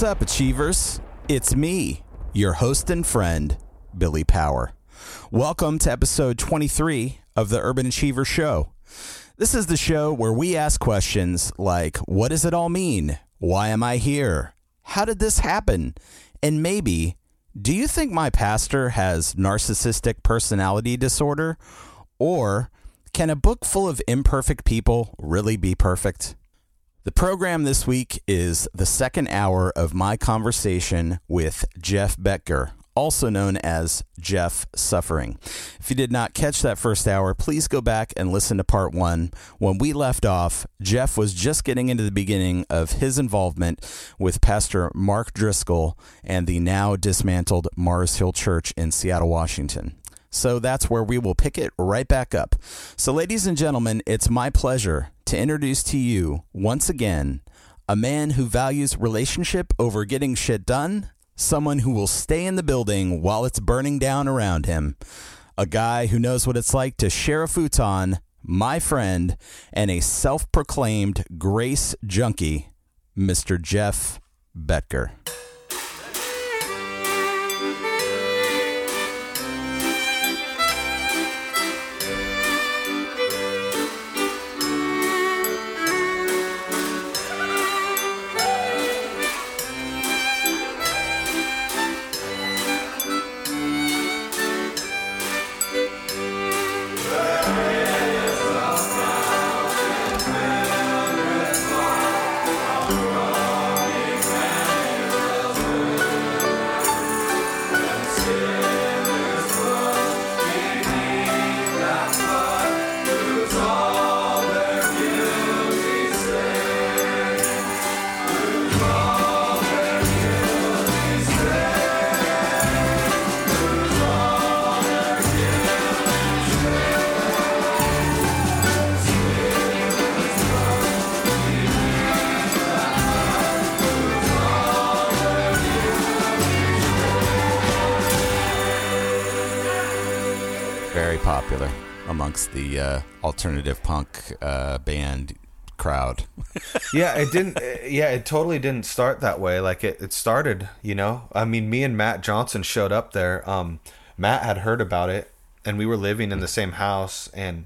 What's up, Achievers? It's me, your host and friend, Billy Power. Welcome to episode 23 of the Urban Achiever Show. This is the show where we ask questions like What does it all mean? Why am I here? How did this happen? And maybe, do you think my pastor has narcissistic personality disorder? Or can a book full of imperfect people really be perfect? The program this week is the second hour of my conversation with Jeff Bettger, also known as Jeff Suffering. If you did not catch that first hour, please go back and listen to part one. When we left off, Jeff was just getting into the beginning of his involvement with Pastor Mark Driscoll and the now dismantled Mars Hill Church in Seattle, Washington. So that's where we will pick it right back up. So, ladies and gentlemen, it's my pleasure to introduce to you once again a man who values relationship over getting shit done, someone who will stay in the building while it's burning down around him, a guy who knows what it's like to share a futon, my friend, and a self proclaimed grace junkie, Mr. Jeff Bettger. Amongst the uh, alternative punk uh, band crowd. yeah, it didn't. Yeah, it totally didn't start that way. Like it, it started. You know, I mean, me and Matt Johnson showed up there. Um, Matt had heard about it, and we were living in the same house, and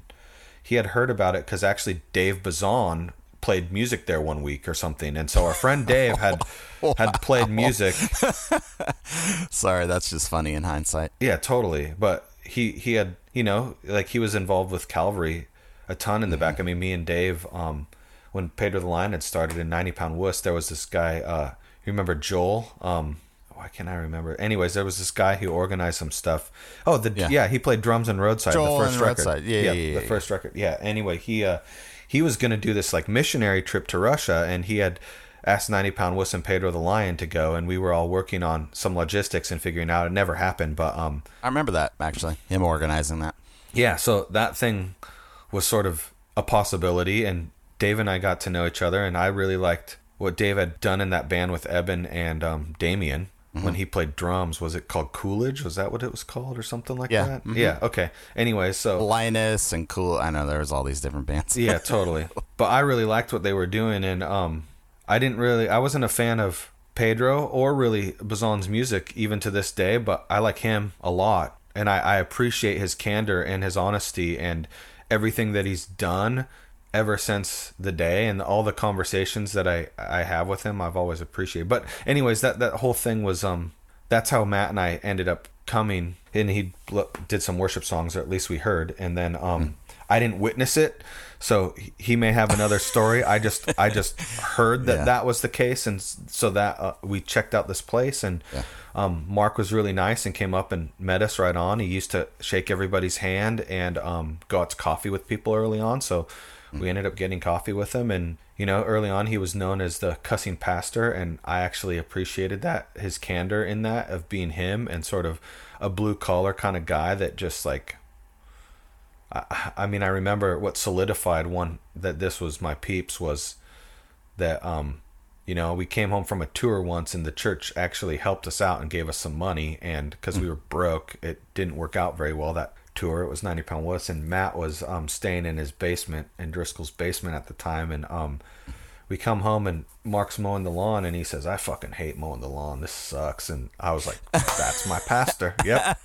he had heard about it because actually Dave Bazan played music there one week or something, and so our friend Dave had had played music. Sorry, that's just funny in hindsight. Yeah, totally. But he he had you know like he was involved with Calvary a ton in the back. I mean, me and Dave, um, when Pedro the Lion had started in 90 Pound Wuss, there was this guy. Uh, you remember Joel? Um, why can't I remember? Anyways, there was this guy who organized some stuff. Oh, the yeah, Yeah. he played drums in Roadside, Joel the first and record. Roadside. Yeah, yeah, yeah, the yeah. first record. Yeah. Anyway, he uh, he was gonna do this like missionary trip to Russia, and he had asked 90 Pound Wuss and Pedro the Lion to go, and we were all working on some logistics and figuring out. It never happened, but um, I remember that actually, him organizing that. yeah, so that thing was sort of a possibility, and Dave and I got to know each other, and I really liked what Dave had done in that band with Eben and um, Damien Mm-hmm. when he played drums. Was it called Coolidge? Was that what it was called, or something like Yeah, that? mhm. Yeah. Okay. Anyway, so Linus and Cool. I know there was all these different bands. yeah, totally. But I really liked what they were doing, and um, I didn't really. I wasn't a fan of Pedro or really Bazan's music even to this day, but I like him a lot, and I, I appreciate his candor and his honesty and everything that he's done ever since the day and all the conversations that I I have with him. I've always appreciated. But anyways, that that whole thing was um that's how Matt and I ended up coming, and he did some worship songs, or at least we heard, and then um. I didn't witness it, so he- may have another story. I just I just heard that Yeah. that was the case, and so that uh, we checked out this place, and um, Mark was really nice and came up and met us right on. He used to shake everybody's hand and um, go out to coffee with people early on, so we ended up getting coffee with him. And you know, early on, he was known as the cussing pastor, and I actually appreciated that his candor in that of being him and sort of a blue collar kind of guy that just like I, I mean, I remember what solidified one that this was my peeps was that um, you know, we came home from a tour once, and the church actually helped us out and gave us some money, and because we were broke, it didn't work out very well that tour. It was ninety pound wuss, and Matt was um staying in his basement in Driscoll's basement at the time, and um. we come home and Mark's mowing the lawn and he says, I fucking hate mowing the lawn. This sucks. And I was like, that's my pastor. Yep.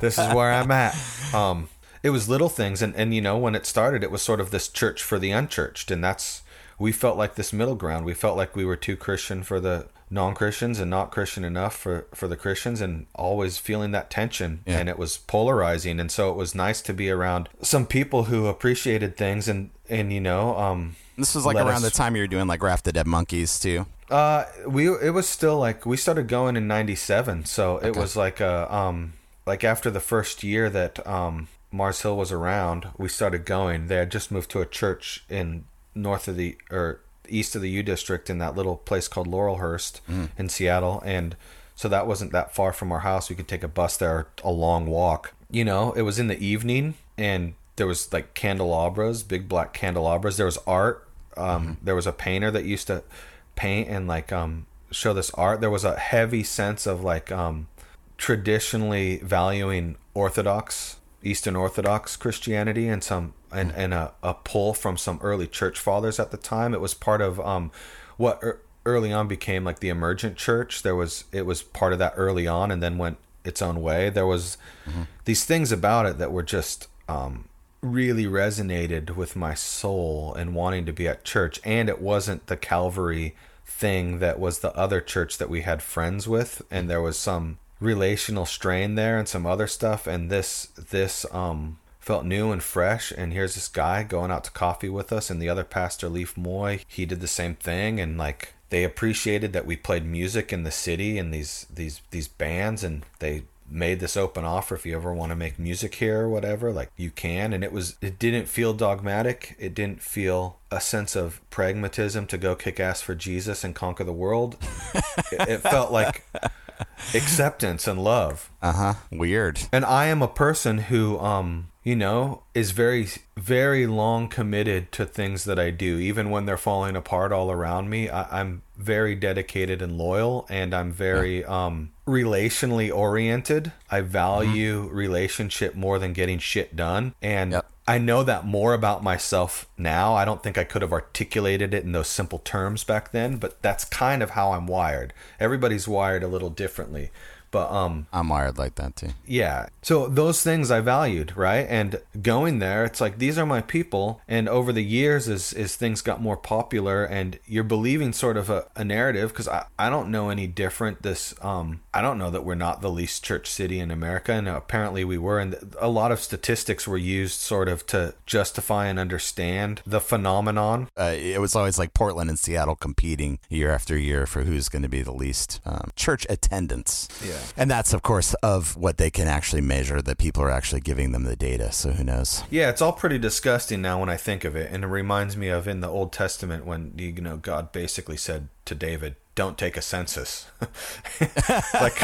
This is where I'm at. Um, it was little things. And, and, you know, when it started, it was sort of this church for the unchurched. And that's, we felt like this middle ground. We felt like we were too Christian for the non-Christians and not Christian enough for, for the Christians and always feeling that tension. Yeah. And it was polarizing. And so it was nice to be around some people who appreciated things and, and, you know, um, This was like around us- the time you were doing like Raft the Dead Monkeys too. Uh, we it was still like we started going in '97, so it was like a um like after the first year that um Mars Hill was around, we started going. They had just moved to a church in north of the or east of the U District in that little place called Laurelhurst in Seattle, and so that wasn't that far from our house. We could take a bus there, a long walk. You know, it was in the evening, and there was like candelabras, big black candelabras. There was art. Um, There was a painter that used to paint and like um show this art there was a heavy sense of like um traditionally valuing orthodox eastern orthodox christianity and some and, and a, a pull from some early church fathers at the time. It was part of um what er, early on became like the emergent church. There was it was part of that early on and then went its own way. There was these things about it that were just um really resonated with my soul and wanting to be at church. And it wasn't the calvary thing that was the other church that we had friends with. And there was some relational strain there and some other stuff and this this um felt new and fresh and here's this guy going out to coffee with us and the other pastor Lief Moi he did the same thing and like they appreciated that we played music in the city and these these these bands and they made this open offer if you ever want to make music here or whatever like you can and it was it didn't feel dogmatic it didn't feel a sense of pragmatism to go kick ass for jesus and conquer the world. It, it felt like acceptance and love Uh huh. Weird. and I am a person who, um, you know, is very, very long committed to things that I do, even when they're falling apart all around me. I, I'm very dedicated and loyal, and I'm very um, relationally oriented. I value relationship more than getting shit done, and. Yep. I know that more about myself now. I don't think I could have articulated it in those simple terms back then, but that's kind of how I'm wired. Everybody's wired a little differently. But um I'm wired like that too. yeah. So those things I valued, right? And going there, it's like these are my people. And over the years, as as things got more popular, and you're believing sort of a, a narrative, because I, I don't know any different. This um I don't know that we're not the least church city in America, and apparently we were. And a lot of statistics were used sort of to justify and understand the phenomenon. Uh, it was always like Portland and Seattle competing year after year for who's going to be the least um, church attendance. Yeah. And that's, of course, of what they can actually measure, that people are actually giving them the data. So who knows? Yeah, it's all pretty disgusting now when I think of it, and it reminds me of in the Old Testament when you know God basically said to David, "Don't take a census." like,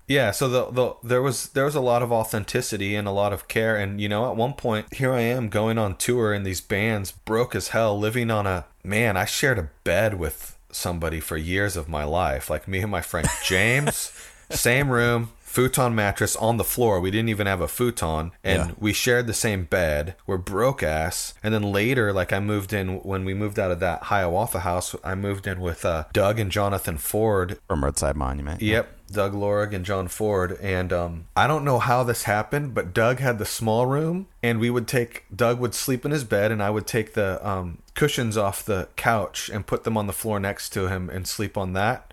yeah. So the, the there was there was a lot of authenticity and a lot of care, and you know, at one point, here I am going on tour in these bands, broke as hell, living on a man. I shared a bed with somebody for years of my life, like me and my friend James, same room. Futon mattress on the floor. We didn't even have a futon, and Yeah. we shared the same bed. We're broke ass. And then later, like I moved in when we moved out of that Hiawatha house. I moved in with uh, Doug and Jonathan Ford. From Roadside Monument. Yep, Doug Lorig and John Ford. And um, I don't know how this happened, but Doug had the small room, and we would take Doug would sleep in his bed, and I would take the um, cushions off the couch and put them on the floor next to him and sleep on that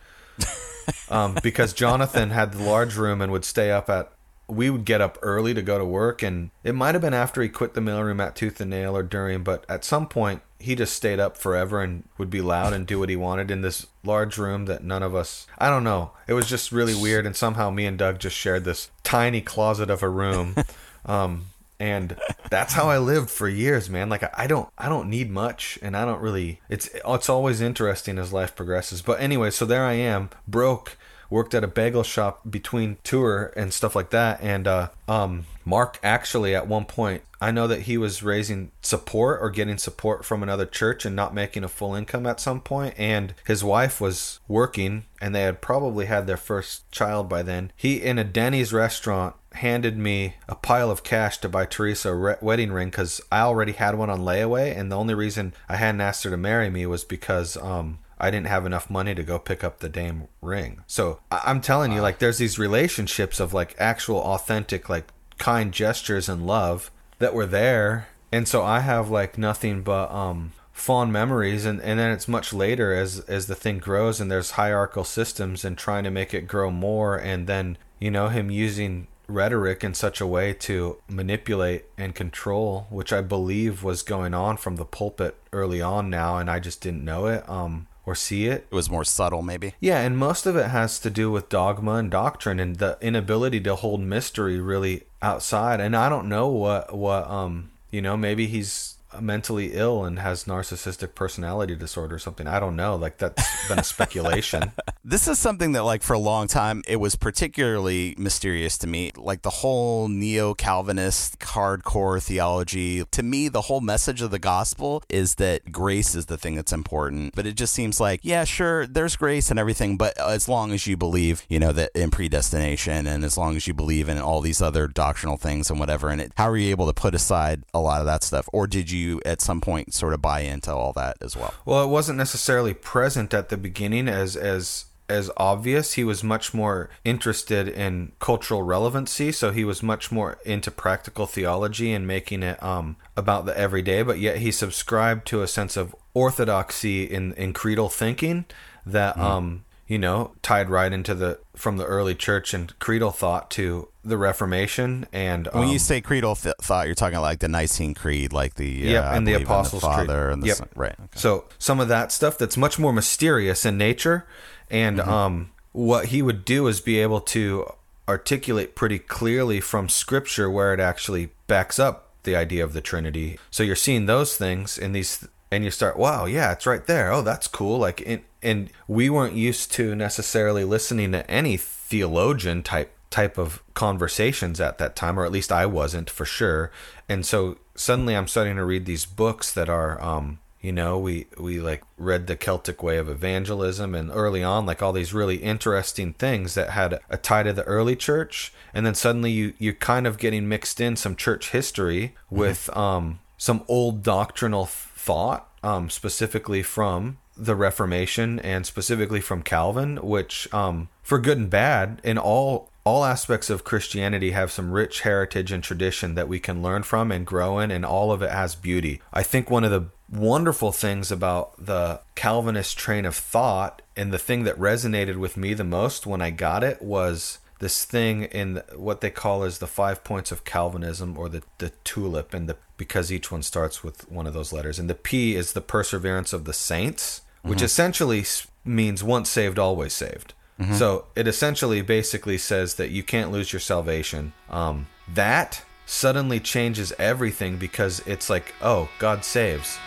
um, because Jonathan had the large room and would stay up at. We would get up early to go to work, and it might have been after he quit the mailroom at Tooth and Nail or during, but at some point he just stayed up forever and would be loud and do what he wanted in this large room that none of us. I don't know. It was just really weird, and somehow me and Doug just shared this tiny closet of a room. Um, and that's how I lived for years, man. Like I- I don't, I don't need much, and I don't really. It's it's always interesting as life progresses. But anyway, so there I am, broke. Worked at a bagel shop between tour and stuff like that, and uh, um, Mark actually at one point, I know that he was raising support or getting support from another church and not making a full income at some point, and his wife was working, and they had probably had their first child by then. He in a Denny's restaurant handed me a pile of cash to buy Teresa a re- wedding ring because I already had one on layaway, and the only reason I hadn't asked her to marry me was because um, I didn't have enough money to go pick up the damn ring. So I- I'm telling you, like, there's these relationships of like actual, authentic, like kind gestures and love that were there, and so I have like nothing but um fond memories. And, and then it's much later as as the thing grows and there's hierarchical systems and trying to make it grow more and then you know him using rhetoric in such a way to manipulate and control which i believe was going on from the pulpit early on now and i just didn't know it. Um or see it It was more subtle, maybe. yeah, and most of it has to do with dogma and doctrine and the inability to hold mystery really outside. And I don't know what what um you know maybe he's mentally ill and has narcissistic personality disorder or something. I don't know. Like that's been a speculation. This is something that, like, for a long time, it was particularly mysterious to me. Like the whole neo Calvinist hardcore theology. To me, the whole message of the gospel is that grace is the thing that's important. But it just seems like, yeah, sure, there's grace and everything, but as long as you believe, you know, that in predestination and as long as you believe in all these other doctrinal things and whatever, and it, how are you able to put aside a lot of that stuff? Or did you at some point sort of buy into all that as well? Well, it wasn't necessarily present at the beginning as as as obvious. He was much more interested in cultural relevancy, so he was much more into practical theology and making it um about the everyday, but yet he subscribed to a sense of orthodoxy in in creedal thinking that um you know tied right into the from the early church and creedal thought to the Reformation and When um, you say creedal th- thought, you're talking like the Nicene Creed, like the yeah, uh, and the believe in Apostles' Creed. And the Yep. Son- right. okay. So some of that stuff that's much more mysterious in nature, and Mm-hmm. um, what he would do is be able to articulate pretty clearly from Scripture where it actually backs up the idea of the Trinity. So you're seeing those things in these, and you start, wow, yeah, it's right there. Oh, that's cool. Like, in, and we weren't used to necessarily listening to any theologian type type of conversations at that time or at least I wasn't for sure. And so suddenly I'm starting to read these books that are um you know we we like read the Celtic way of evangelism and early on like all these really interesting things that had a tie to the early church. And then suddenly you you're kind of getting mixed in some church history with um some old doctrinal thought um specifically from the Reformation and specifically from Calvin, which, um, for good and bad, in all all aspects of Christianity have some rich heritage and tradition that we can learn from and grow in, and all of it has beauty. I think one of the wonderful things about the Calvinist train of thought and the thing that resonated with me the most when I got it was this thing in what they call as the five points of Calvinism or the, the tulip and the because each one starts with one of those letters. And the P is the perseverance of the saints which mm-hmm. essentially means once saved always saved so it essentially basically says that you can't lose your salvation. Um, that suddenly changes everything because it's like oh God saves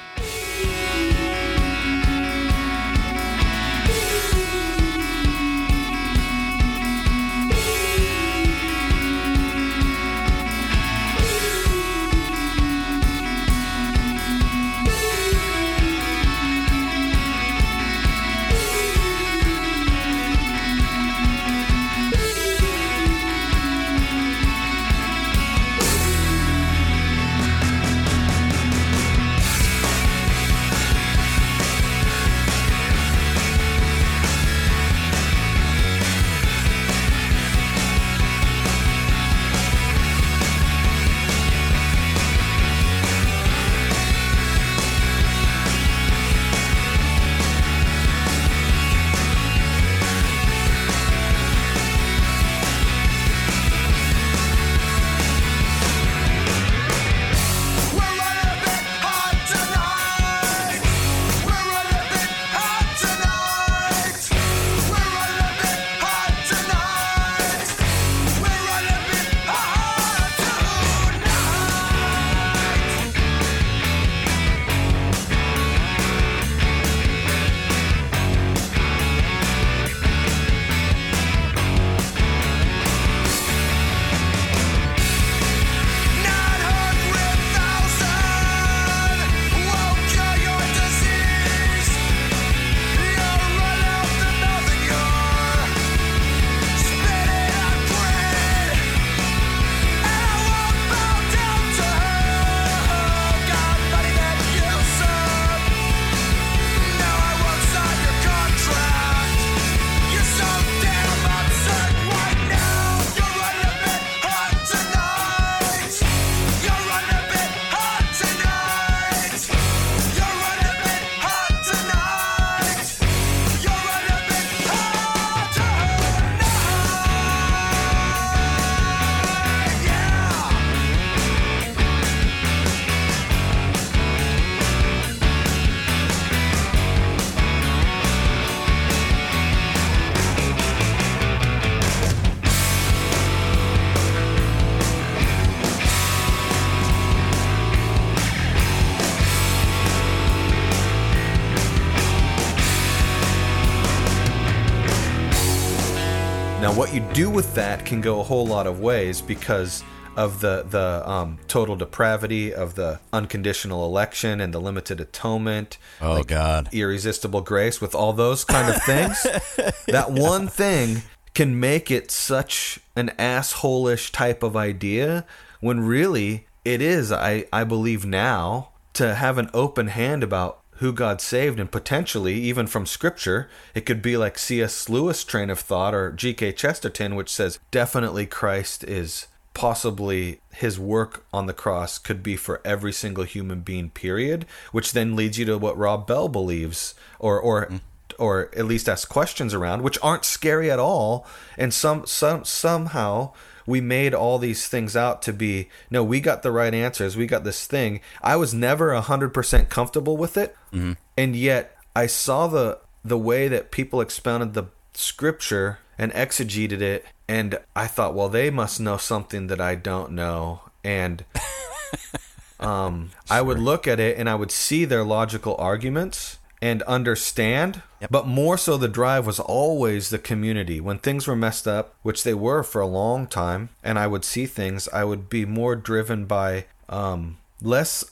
do with that can go a whole lot of ways because of the the um, total depravity of the unconditional election and the limited atonement. Oh like God, irresistible grace with all those kind of things. that one thing can make it such an assholish type of idea when really it is. I I believe now to have an open hand about who God saved and potentially even from scripture it could be like C.S. Lewis train of thought or G.K. Chesterton which says definitely Christ is possibly his work on the cross could be for every single human being period which then leads you to what rob bell believes or or mm. or at least ask questions around which aren't scary at all and some some somehow we made all these things out to be no we got the right answers we got this thing i was never 100% comfortable with it mm-hmm. and yet i saw the the way that people expounded the scripture and exegeted it and I thought, well, they must know something that I don't know, and um, sure. I would look at it and I would see their logical arguments and understand. Yep. But more so, the drive was always the community. When things were messed up, which they were for a long time, and I would see things, I would be more driven by um, less.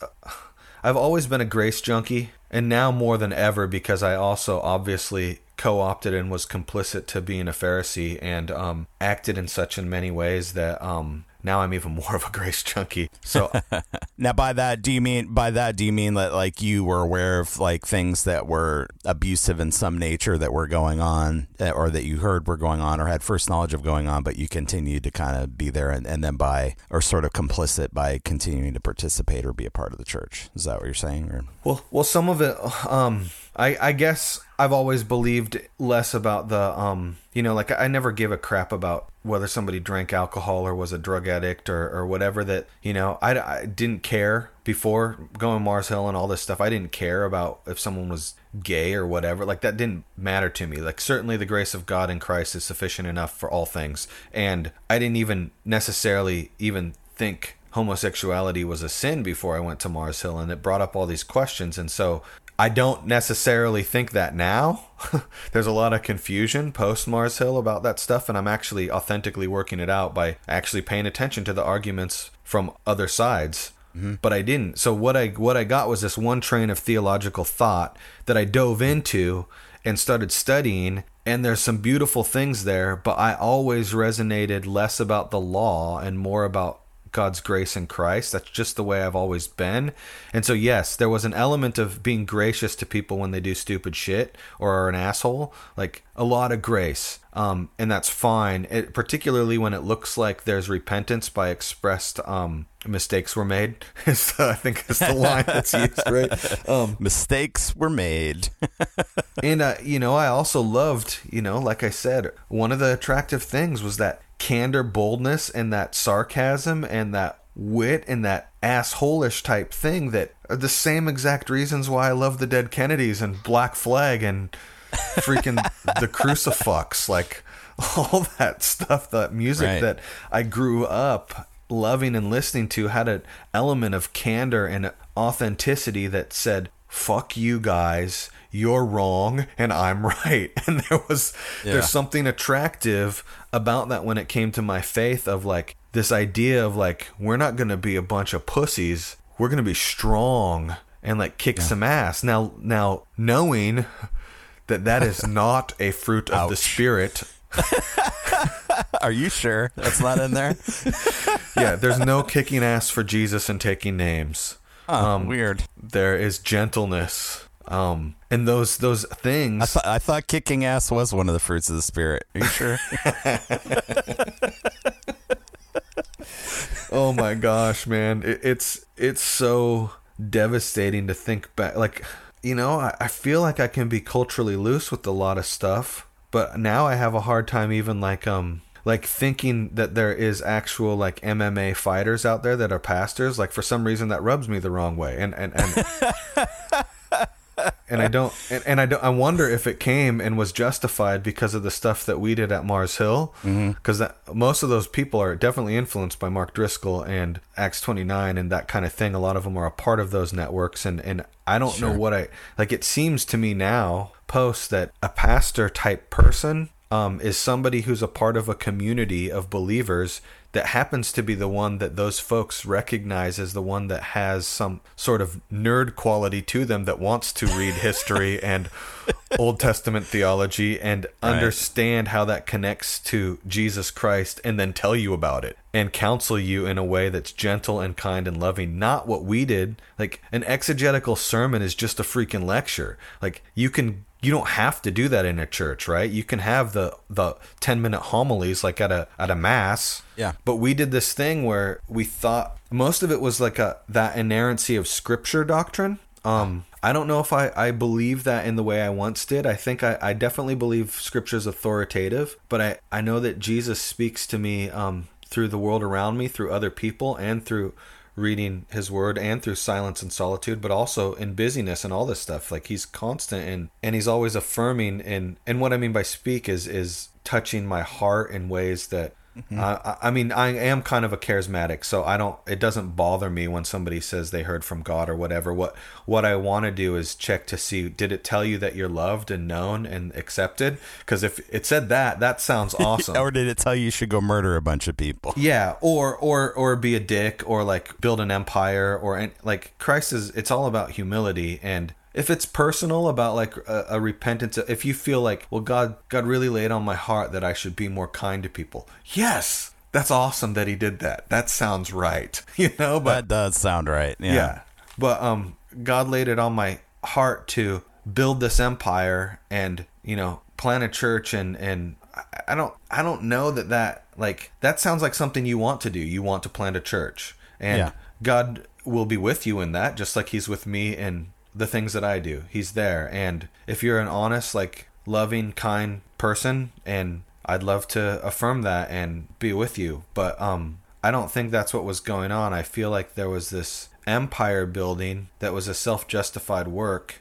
I've always been a grace junkie, and now more than ever because I also obviously co-opted and was complicit to being a Pharisee and um, acted in such in many ways that um, now I'm even more of a grace junkie. So now by that do you mean by that do you mean that like you were aware of like things that were abusive in some nature that were going on eh, or that you heard were going on or had first knowledge of going on but you continued to kind of be there and, and then by or sort of complicit by continuing to participate or be a part of the church. Is that what you're saying? Or well well some of it um I, I guess I've always believed less about the um you know like I never give a crap about whether somebody drank alcohol or was a drug addict or, or whatever that you know I, I didn't care before going Mars Hill and all this stuff. I didn't care about if someone was gay or whatever. Like that didn't matter to me. Like certainly the grace of God in Christ is sufficient enough for all things. And I didn't even necessarily even think homosexuality was a sin before I went to Mars Hill and it brought up all these questions. And so I don't necessarily think that now. There's a lot of confusion post Mars Hill about that stuff, and I'm actually authentically working it out by actually paying attention to the arguments from other sides. Mm-hmm. But I didn't. So what I what I got was this one train of theological thought that I dove into and started studying and there's some beautiful things there, but I always resonated less about the law and more about God's grace in Christ. That's just the way I've always been. And so, yes, there was an element of being gracious to people when they do stupid shit or are an asshole. Like a lot of grace. Um, and that's fine, it, particularly when it looks like there's repentance by expressed um, mistakes were made. is I think is the line that's used, right? Um, mistakes were made. and uh, you know, I also loved, you know, like I said, one of the attractive things was that candor, boldness, and that sarcasm and that wit and that assholish type thing that are the same exact reasons why I love the Dead Kennedys and Black Flag and freaking the Crucifix, like all that stuff, that music right. that I grew up loving and listening to had an element of candor and authenticity that said, fuck you guys you're wrong and I'm right. And there was yeah. there's something attractive about that when it came to my faith of like this idea of like we're not going to be a bunch of pussies. We're going to be strong and like kick yeah. some ass. Now now knowing that that is not a fruit of the spirit. Are you sure that's not in there? yeah, there's no kicking ass for Jesus and taking names. Huh, um, weird. There is gentleness um, and those those things. I, th- I thought kicking ass was one of the fruits of the spirit. Are you sure? oh my gosh, man! It, it's it's so devastating to think back. Like you know, I, I feel like I can be culturally loose with a lot of stuff, but now I have a hard time even like um like thinking that there is actual like MMA fighters out there that are pastors. Like for some reason that rubs me the wrong way, and and and. and I don't and, and, I don't I wonder if it came and was justified because of the stuff that we did at Mars Hill because mm-hmm. most of those people are definitely influenced by Mark Driscoll and Acts 29 and that kind of thing a lot of them are a part of those networks and and I don't sure. know what I like it seems to me now post that a pastor type person um, is somebody who's a part of a community of believers that happens to be the one that those folks recognize as the one that has some sort of nerd quality to them that wants to read history and Old Testament theology and Right. understand how that connects to Jesus Christ and then tell you about it and counsel you in a way that's gentle and kind and loving. Not what we did. Like an exegetical sermon is just a freaking lecture. Like you can you don't have to do that in a church, right? You can have the the 10 minute homilies like at a at a mass. Yeah. But we did this thing where we thought most of it was like a that inerrancy of scripture doctrine. Um I don't know if I, I believe that in the way I once did. I think I, I definitely believe scripture is authoritative, but I, I know that Jesus speaks to me um, through the world around me, through other people, and through reading his word and through silence and solitude, but also in busyness and all this stuff. Like he's constant and, and he's always affirming and, and what I mean by speak is is touching my heart in ways that Mm-hmm. I, I mean, I am kind of a charismatic, so I don't. It doesn't bother me when somebody says they heard from God or whatever. What what I want to do is check to see did it tell you that you're loved and known and accepted? Because if it said that, that sounds awesome. or did it tell you you should go murder a bunch of people? Yeah, or or or be a dick, or like build an empire, or like Christ is. It's all about humility, and if it's personal about like a, a repentance, if you feel like, well, God, God really laid on my heart that I should be more kind to people. Yes, that's awesome that He did that. That sounds right, you know. But That does sound right. Yeah. yeah. But um God laid it on my heart to build this empire and, you know, plant a church and and I- don't I don't know that that like that sounds like something you want to do. You want to plant a church. And Yeah. God will be with you in that just like he's with me in the things that I do. He's there and if you're an honest like loving kind person and I'd love to affirm that and be with you. But um I don't think that's what was going on. I feel like there was this empire building that was a self-justified work.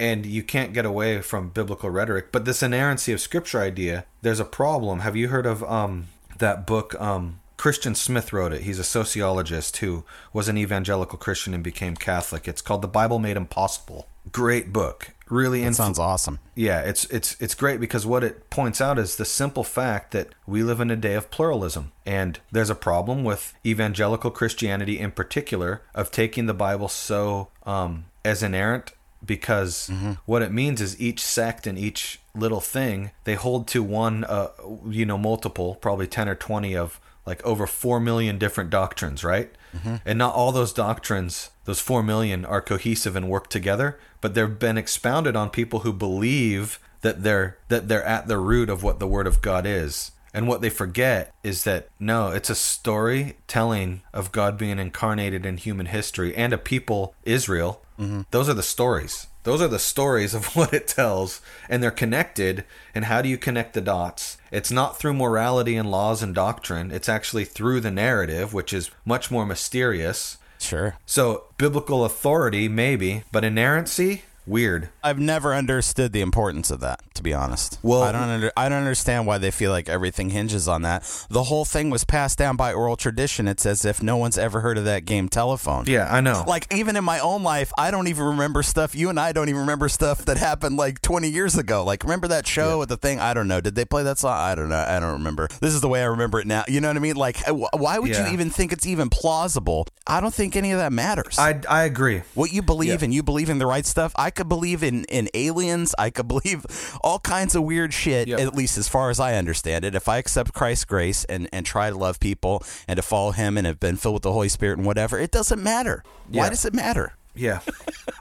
And you can't get away from biblical rhetoric, but this inerrancy of scripture idea, there's a problem. Have you heard of um that book um Christian Smith wrote it. He's a sociologist who was an evangelical Christian and became Catholic. It's called The Bible Made Impossible. Great book. Really influ- sounds awesome. yeah, it's it's it's great because what it points out is the simple fact that we live in a day of pluralism and there's a problem with evangelical Christianity in particular of taking the Bible so um as inerrant because what it means is each sect and each little thing they hold to one uh you know multiple probably 10 or 20 of like over 4 million different doctrines, right? Mm-hmm. And not all those doctrines, those 4 million, are cohesive and work together, but they've been expounded on people who believe that they're that they're at the root of what the word of God is. And what they forget is that no, it's a story telling of God being incarnated in human history and a people, Israel. Mm-hmm. Those are the stories. Those are the stories of what it tells, and they're connected. And how do you connect the dots? It's not through morality and laws and doctrine, it's actually through the narrative, which is much more mysterious. Sure. So, biblical authority, maybe, but inerrancy, weird. I've never understood the importance of that, to be honest. Well- I don't under, I don't understand why they feel like everything hinges on that. The whole thing was passed down by oral tradition. It's as if no one's ever heard of that game telephone. Yeah, I know. Like even in my own life, I don't even remember stuff. You and I don't even remember stuff that happened like 20 years ago. Like remember that show with the thing? I don't know. Did they play that song? I don't know. I don't remember. This is the way I remember it now. You know what I mean? Like uh, why would Yeah. you even think it's even plausible? I don't think any of that matters I, I agree. what you believe Yeah. and you believe in the right stuff. I could believe in, in aliens. I could believe all kinds of weird shit, Yep. at least as far as I understand it. If I accept Christ's grace and, and try to love people and to follow him and have been filled with the Holy Spirit and whatever, it doesn't matter. Why does it matter? Yeah.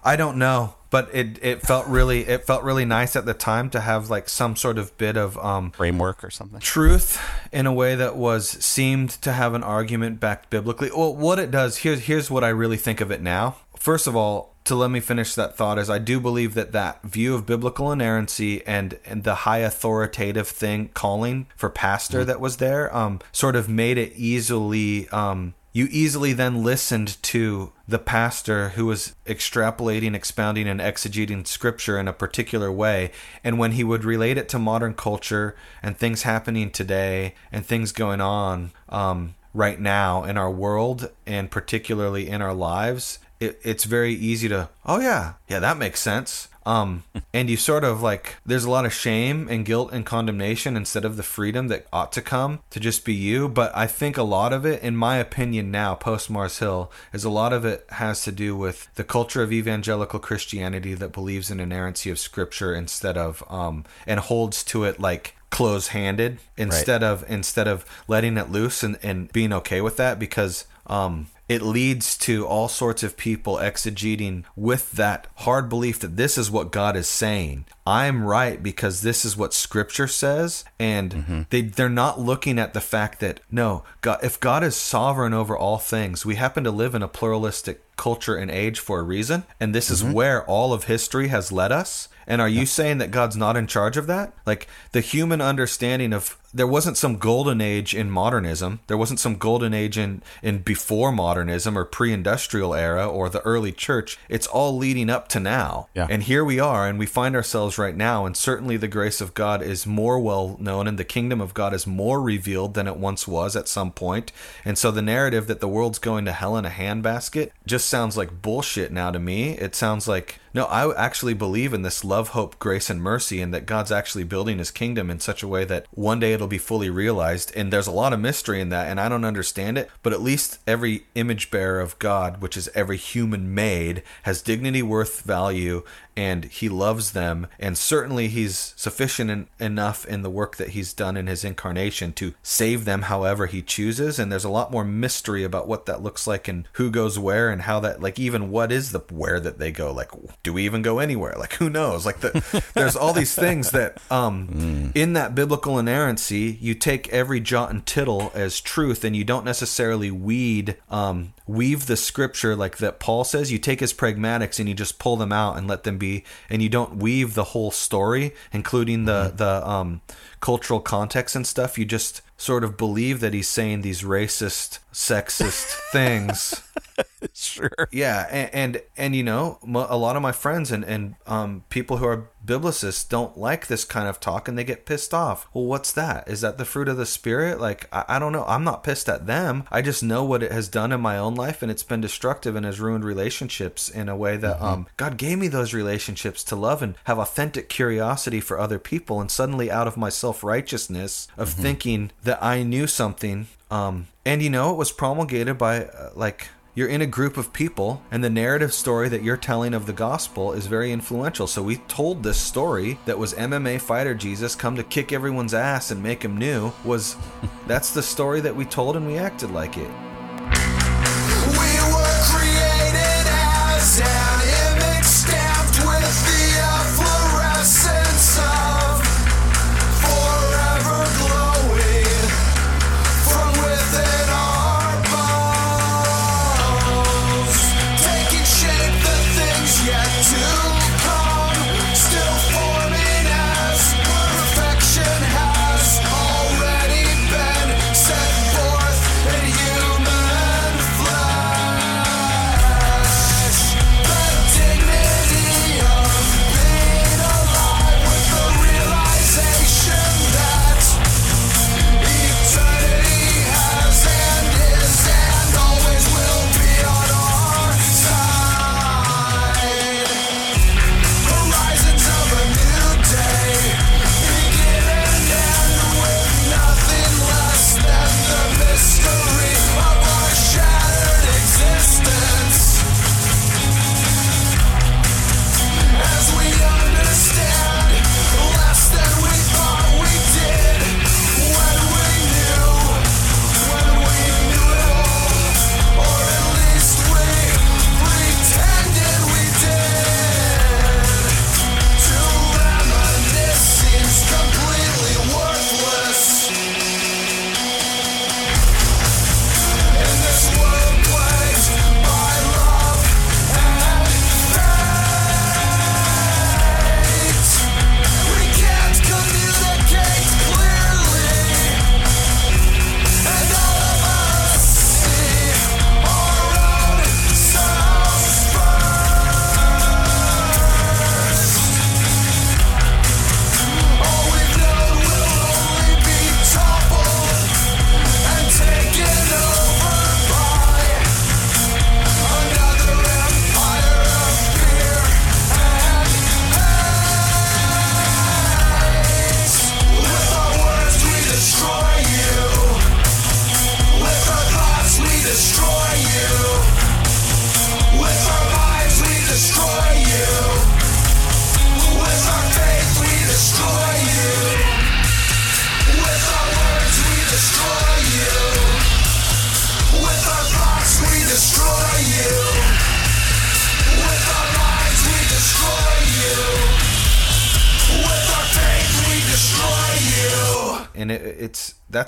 I don't know, but it it felt really it felt really nice at the time to have like some sort of bit of um Framework or something? truth in a way that was seemed to have an argument backed biblically. Well, what it does here's here's what I really think of it now. First of all, to let me finish that thought is I do believe that that view of biblical inerrancy and and the high authoritative thing calling for pastor that was there um sort of made it easily um you easily then listened to the pastor who was extrapolating, expounding, and exegeting scripture in a particular way. And when he would relate it to modern culture and things happening today and things going on um, right now in our world and particularly in our lives, it, it's very easy to, oh, yeah, yeah, that makes sense. Um, and you sort of like, there's a lot of shame and guilt and condemnation instead of the freedom that ought to come to just be you. But I think a lot of it, in my opinion now, post Mars Hill, is a lot of it has to do with the culture of evangelical Christianity that believes in inerrancy of scripture instead of, um, and holds to it like close handed instead of instead of letting it loose and, and being okay with that because um it leads to all sorts of people exegeting with that hard belief that this is what God is saying. I'm right because this is what scripture says and mm-hmm. they they're not looking at the fact that no, God if God is sovereign over all things, we happen to live in a pluralistic culture and age for a reason and this mm-hmm. is where all of history has led us and are you saying that God's not in charge of that? Like the human understanding of there wasn't some golden age in modernism. There wasn't some golden age in, in before modernism or pre industrial era or the early church. It's all leading up to now. Yeah. And here we are, and we find ourselves right now. And certainly the grace of God is more well known, and the kingdom of God is more revealed than it once was at some point. And so the narrative that the world's going to hell in a handbasket just sounds like bullshit now to me. It sounds like, no, I actually believe in this love, hope, grace, and mercy, and that God's actually building his kingdom in such a way that one day it'll be fully realized. And there's a lot of mystery in that, and I don't understand it. But at least every image bearer of God, which is every human made, has dignity, worth, value, and he loves them. And certainly he's sufficient in, enough in the work that he's done in his incarnation to save them however he chooses. And there's a lot more mystery about what that looks like and who goes where and how that, like, even what is the where that they go? Like, do we even go anywhere? Like, who knows? Like, the, there's all these things that, um, mm. in that biblical inerrancy, you take every jot and tittle as truth and you don't necessarily weed, um, weave the scripture like that Paul says. You take his pragmatics and you just pull them out and let them be, and you don't weave the whole story, including the mm-hmm. the um, cultural context and stuff. You just sort of believe that he's saying these racist, sexist things. sure. Yeah, and, and, and you know, a lot of my friends and and um, people who are biblicists don't like this kind of talk, and they get pissed off. Well, what's that? Is that the fruit of the spirit? Like, I, I don't know. I'm not pissed at them. I just know what it has done in my own life, and it's been destructive and has ruined relationships in a way that mm-hmm. um, God gave me those relationships to love and have authentic curiosity for other people, and suddenly out of my self righteousness of mm-hmm. thinking that that I knew something. Um, and you know, it was promulgated by uh, like you're in a group of people and the narrative story that you're telling of the gospel is very influential. So we told this story that was mma fighter jesus come to kick everyone's ass and make him new was that's the story that we told and we acted like it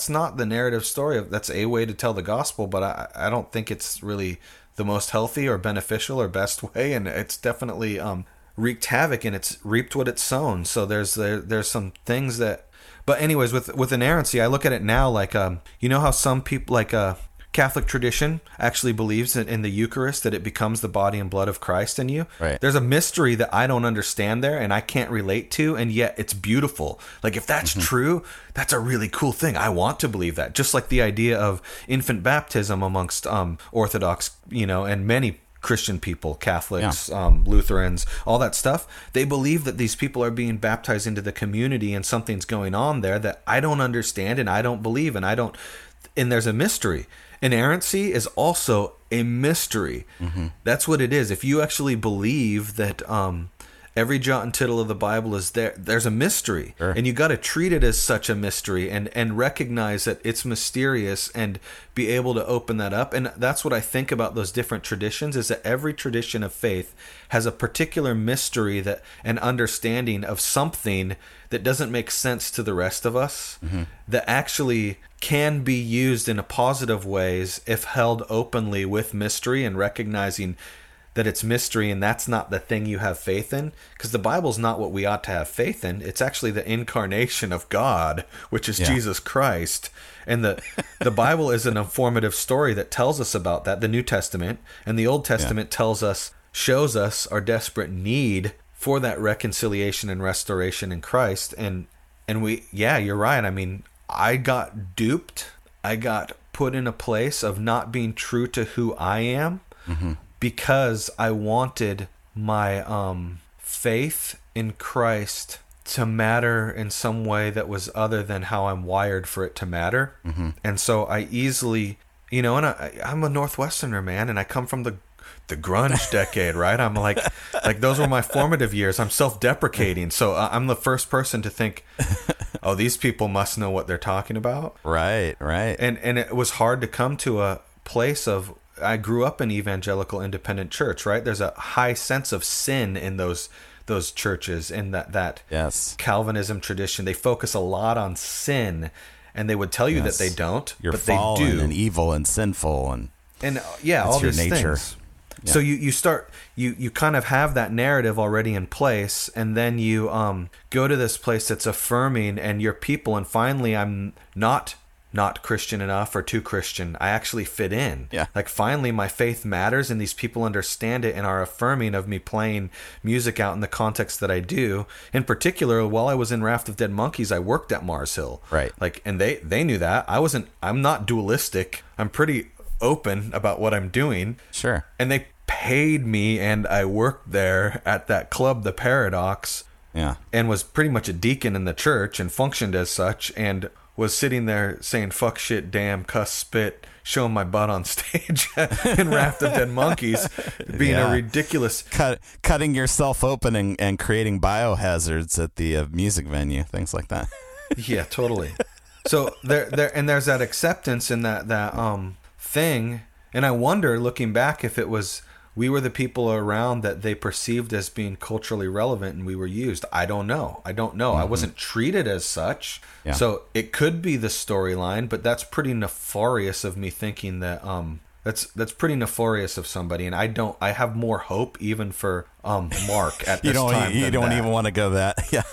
that's not the narrative story. Of, that's a way to tell the gospel, but I, I don't think it's really the most healthy or beneficial or best way, and it's definitely um, wreaked havoc and it's reaped what it's sown. So there's there, there's some things that, but anyways, with with inerrancy, I look at it now like um, you know how some people like uh Catholic tradition actually believes that in the Eucharist that it becomes the body and blood of Christ in you. Right. There's a mystery that I don't understand there and I can't relate to, and yet it's beautiful. Like if that's true, that's a really cool thing. I want to believe that. Just like the idea of infant baptism amongst um, Orthodox, you know, and many Christian people, Catholics, um, Lutherans, all that stuff. They believe that these people are being baptized into the community and something's going on there that I don't understand and I don't believe and I don't. And there's a mystery. Inerrancy is also a mystery. That's what it is. If you actually believe that um, every jot and tittle of the Bible is there, there's a mystery, Sure. and you got to treat it as such a mystery and and recognize that it's mysterious and be able to open that up. And that's what I think about those different traditions is that every tradition of faith has a particular mystery that an understanding of something that doesn't make sense to the rest of us mm-hmm. that actually can be used in a positive ways if held openly with mystery and recognizing that it's mystery and that's not the thing you have faith in? Because the bible's not what we ought to have faith in. It's actually the incarnation of god which is Yeah. jesus christ. And the the bible is an informative story that tells us about that the new testament. And the old testament tells us shows us our desperate need for that reconciliation and restoration in christ. And and we yeah you're right. I mean i got duped. I got put in a place of not being true to who i am mm-hmm. Because I wanted my um, faith in Christ to matter in some way that was other than how I'm wired for it to matter. Mm-hmm. And so I easily, you know, and I, I'm a Northwesterner, man, and I come from the the grunge decade, right? I'm like, like those were my formative years. I'm self-deprecating, so I- I'm the first person to think, oh, these people must know what they're talking about Right, right. and and it was hard to come to a place of I grew up in evangelical independent church, right? There's a high sense of sin in those those churches in that that yes. Calvinism tradition. They focus a lot on sin and they would tell you Yes. that they don't, You're but they fallen do. and evil and sinful and and uh, yeah, all your these nature. things. So you you start you you kind of have that narrative already in place, and then you um go to this place that's affirming and your people, and finally I'm not not Christian enough or too Christian. I actually fit in. Yeah. Like finally my faith matters and these people understand it and are affirming of me playing music out in the context that I do. In particular, while I was in Raft of Dead Monkeys, I worked at Mars Hill. Right. Like and they they knew that. I wasn't I'm not dualistic. I'm pretty open about what I'm doing sure. and they paid me and I worked there at that club the Paradox Yeah. and was pretty much a deacon in the church and functioned as such and was sitting there saying fuck shit damn cuss spit showing my butt on stage in Raft of Dead Monkeys being Yeah. a ridiculous Cut, cutting yourself open and, and creating biohazards at the uh, music venue, things like that. yeah, totally. So there, there, and there's that acceptance in that that um thing, and I wonder, looking back, if it was we were the people around that they perceived as being culturally relevant, and we were used. I don't know. I don't know. I wasn't treated as such, Yeah. so it could be the storyline, but that's pretty nefarious of me thinking that um. That's that's pretty nefarious of somebody, and I don't. I have more hope even for um Mark at this You don't. time. You, don't that even want to go that. Yeah.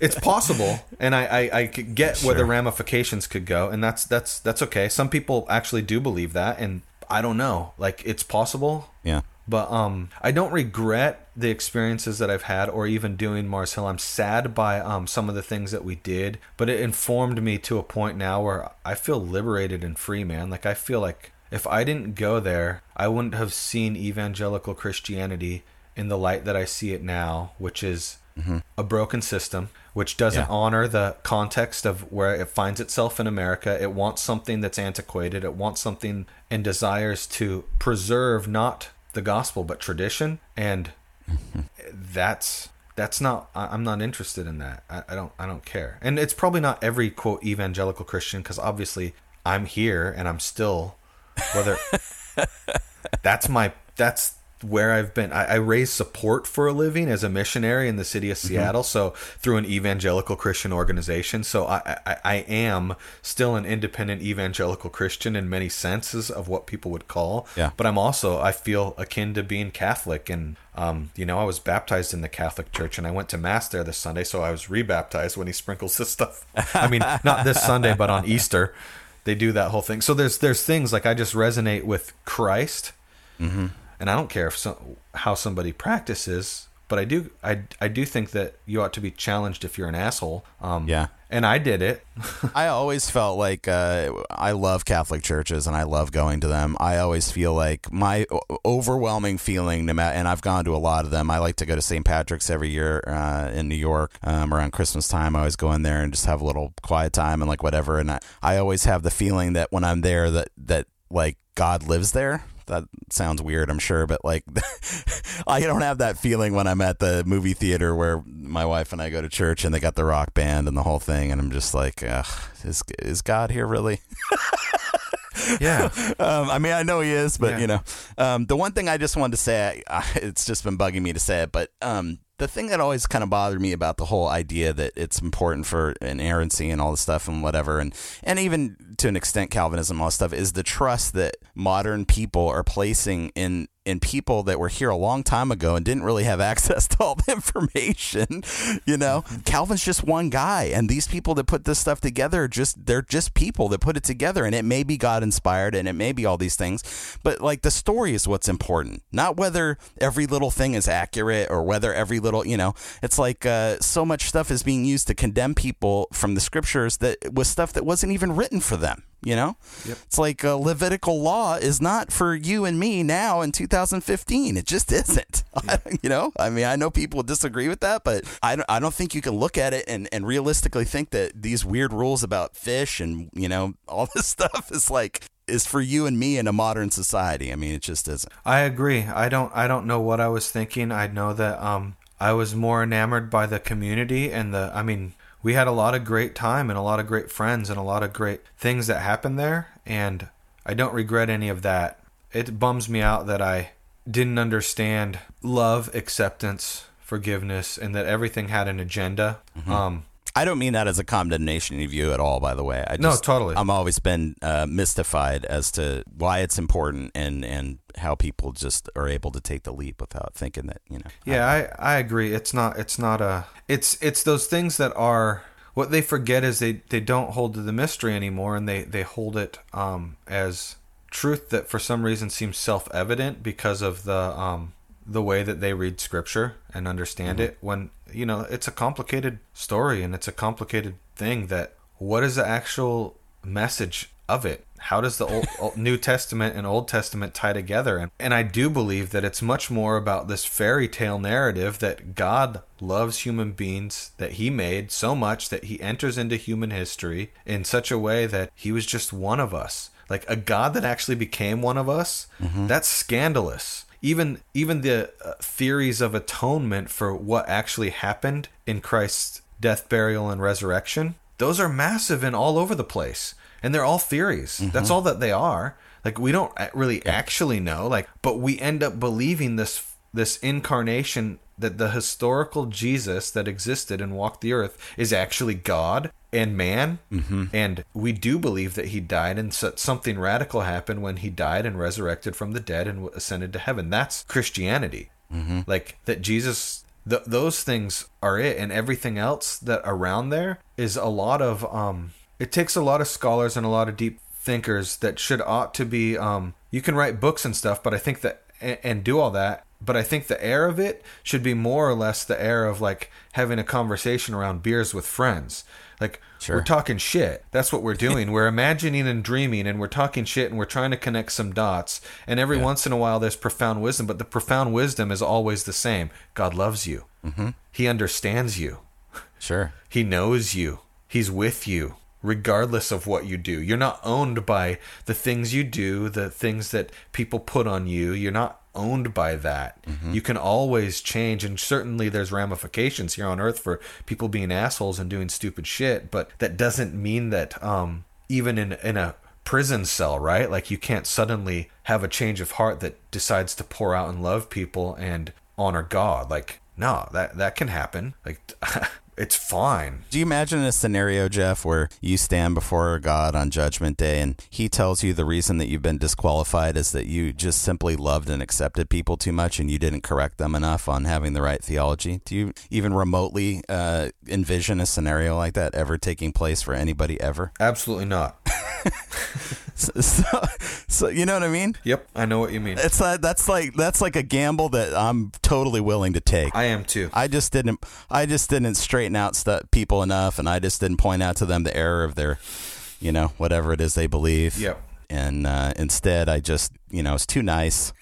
it's possible and I, I, I could get where the ramifications could go and that's that's that's okay some people actually do believe that and i don't know like it's possible yeah. But um i don't regret the experiences that i've had or even doing mars hill i'm sad by um some of the things that we did but it informed me to a point now where i feel liberated and free man like i feel like if i didn't go there i wouldn't have seen evangelical christianity in the light that i see it now which is a broken system which doesn't Yeah. honor the context of where it finds itself in America. It wants something that's antiquated. It wants something and desires to preserve not the gospel but tradition, and that's that's not. I'm not interested in that. I, I don't. I don't care. And it's probably not every quote evangelical Christian because obviously I'm here and I'm still whether that's my that's where I've been. I, I raise support for a living as a missionary in the city of Seattle. So through an evangelical Christian organization. So I, I, I am still an independent evangelical Christian in many senses of what people would call. Yeah. But I'm also I feel akin to being Catholic, and um, you know, I was baptized in the Catholic Church, and I went to mass there this Sunday. So I was rebaptized when he sprinkles this stuff. I mean, not this Sunday, but on Easter, they do that whole thing. So there's there's things like I just resonate with Christ and I don't care if some, how somebody practices, but I do I, I do think that you ought to be challenged if you're an asshole. Um, Yeah. and I did it. I always felt like uh, I love Catholic churches and I love going to them. I always feel like my overwhelming feeling, no matter, and I've gone to a lot of them. I like to go to St. Patrick's every year uh, in New York um, around Christmas time. I always go in there and just have a little quiet time and like whatever. And I, I always have the feeling that when I'm there, that that like God lives there. That sounds weird, I'm sure, but like I don't have that feeling when I'm at the movie theater where my wife and I go to church and they got the rock band and the whole thing, and I'm just like, Ugh, is is God here really? Yeah. um, I mean, I know he is, but Yeah. you know, um, the one thing I just wanted to say, I, I, it's just been bugging me to say it, but um, the thing that always kind of bothered me about the whole idea that it's important for inerrancy and all this stuff and whatever, and and even to an extent Calvinism, all this stuff, is the trust that modern people are placing in in people that were here a long time ago and didn't really have access to all the information. You know, Calvin's just one guy, and these people that put this stuff together are just they're just people that put it together, and it may be God inspired, and it may be all these things, but like the story is what's important, not whether every little thing is accurate or whether every little you know. It's like uh, so much stuff is being used to condemn people from the scriptures that was stuff that wasn't even written for them. You know, it's like uh, Levitical law is not for you and me now in 2015. It just isn't. you know, I mean, I know people disagree with that, but I don't, I don't think you can look at it and, and realistically think that these weird rules about fish and, you know, all this stuff is like, is for you and me in a modern society. I mean, it just isn't. I agree. I don't I don't know what I was thinking. I know that um I was more enamored by the community and the I mean, we had a lot of great time and a lot of great friends and a lot of great things that happened there and I don't regret any of that. It bums me out that I didn't understand love, acceptance, forgiveness and that everything had an agenda. Um I don't mean that as a condemnation of you at all, by the way. I No, just, totally. I'm always been uh, mystified as to why it's important and, and how people just are able to take the leap without thinking that, you know. Yeah, I, I agree. It's not it's not a it's it's those things that are what they forget is they, they don't hold to the mystery anymore and they, they hold it um as truth that for some reason seems self evident because of the um the way that they read scripture and understand mm-hmm. it when you know it's a complicated story and it's a complicated thing that what is the actual message of it? How does the old, Old- new testament and old testament tie together? And, and i do believe that it's much more about this fairy tale narrative that god loves human beings that he made so much that he enters into human history in such a way that he was just one of us. Like a god that actually became one of us mm-hmm. that's scandalous even even the uh, theories of atonement for what actually happened in Christ's death, burial, and resurrection, those are massive and all over the place, and they're all theories. That's all that they are. Like we don't really actually know. Like, but we end up believing this this incarnation that the historical Jesus that existed and walked the earth is actually God and man. Mm-hmm. And we do believe that he died and something radical happened when he died and resurrected from the dead and ascended to heaven. That's Christianity. Mm-hmm. Like that Jesus, th- those things are it. And everything else that around there is a lot of, um, it takes a lot of scholars and a lot of deep thinkers that should ought to be, um, you can write books and stuff, but I think that, and, and do all that but I think the air of it should be more or less the air of like having a conversation around beers with friends. Like Sure. we're talking shit. That's what we're doing. we're imagining and dreaming and we're talking shit and we're trying to connect some dots. And every once in a while there's profound wisdom, but the profound wisdom is always the same. God loves you. Mm-hmm. He understands you. Sure. He knows you. He's with you, regardless of what you do. You're not owned by the things you do, the things that people put on you. You're not owned by that. You can always change, and certainly there's ramifications here on Earth for people being assholes and doing stupid shit. But that doesn't mean that um, even in in a prison cell, right? Like you can't suddenly have a change of heart that decides to pour out and love people and honor God. Like no, that that can happen. Like it's fine. Do you imagine a scenario, Jeff, where you stand before God on Judgment Day and He tells you the reason that you've been disqualified is that you just simply loved and accepted people too much and you didn't correct them enough on having the right theology? Do you even remotely uh, envision a scenario like that ever taking place for anybody ever? Absolutely not. so, so, so, you know what I mean? Yep, I know what you mean. It's that that's like that's like a gamble that I'm totally willing to take. I am too. I just didn't I just didn't straighten out st- people enough, and I just didn't point out to them the error of their, you know, whatever it is they believe. Yep. And uh, instead, I just you know it's too nice.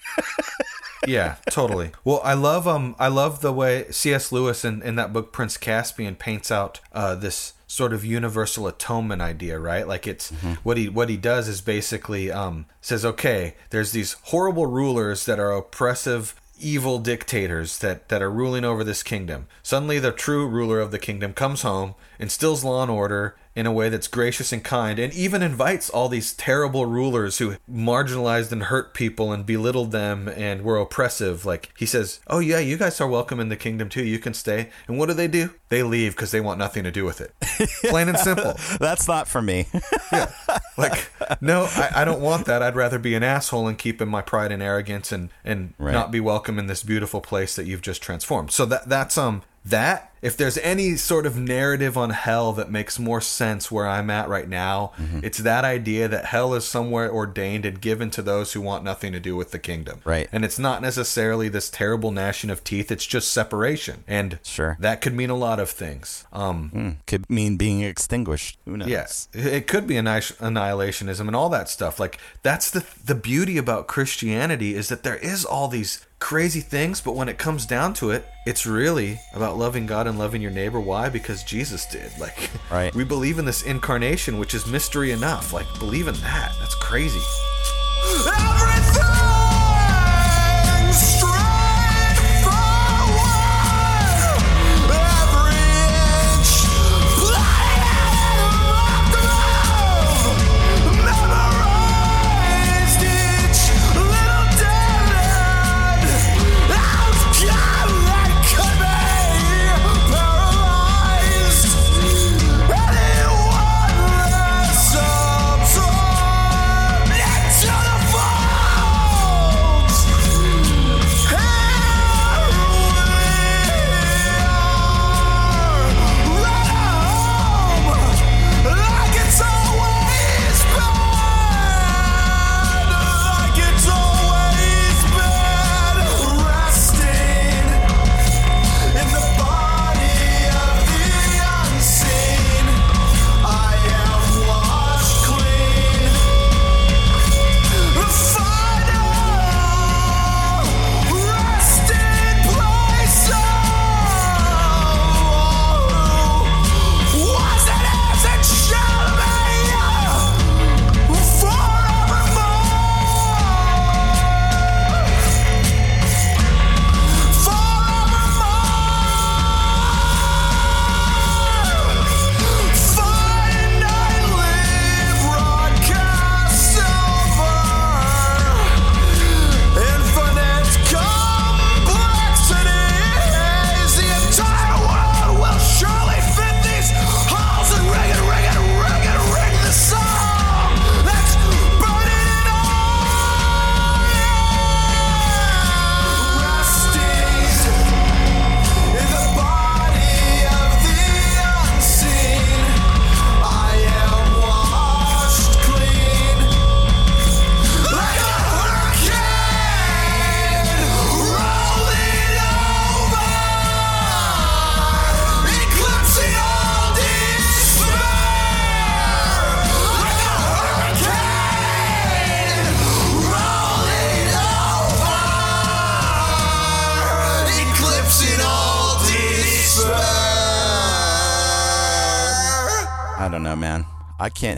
yeah, totally. Well, I love um I love the way C.S. Lewis in, in that book Prince Caspian paints out uh, this sort of universal atonement idea, right? Like it's mm-hmm. what he what he does is basically um, says, okay, there's these horrible rulers that are oppressive evil dictators that, that are ruling over this kingdom. Suddenly, the true ruler of the kingdom comes home, instills law and order, in a way that's gracious and kind, and even invites all these terrible rulers who marginalized and hurt people and belittled them and were oppressive. Like he says, "Oh yeah, you guys are welcome in the kingdom too. You can stay." And what do they do? They leave because they want nothing to do with it. Plain and simple. That's not for me. yeah, like no, I, I, don't want that. I'd rather be an asshole and keep in my pride and arrogance and and right. not be welcome in this beautiful place that you've just transformed. So that that's um that if there's any sort of narrative on hell that makes more sense where I'm at right now, mm-hmm. it's that idea that hell is somewhere ordained and given to those who want nothing to do with the kingdom. Right. And it's not necessarily this terrible gnashing of teeth, it's just separation. And sure. that could mean a lot of things. Um, mm. Could mean being extinguished. Who knows? Yes. It could be annihilationism and all that stuff. Like, that's the, the beauty about Christianity is that there is all these crazy things, but when it comes down to it, it's really about loving God and loving your neighbor. Why? Because Jesus did. Like, right. we believe in this incarnation, which is mystery enough. Like, believe in that. That's crazy.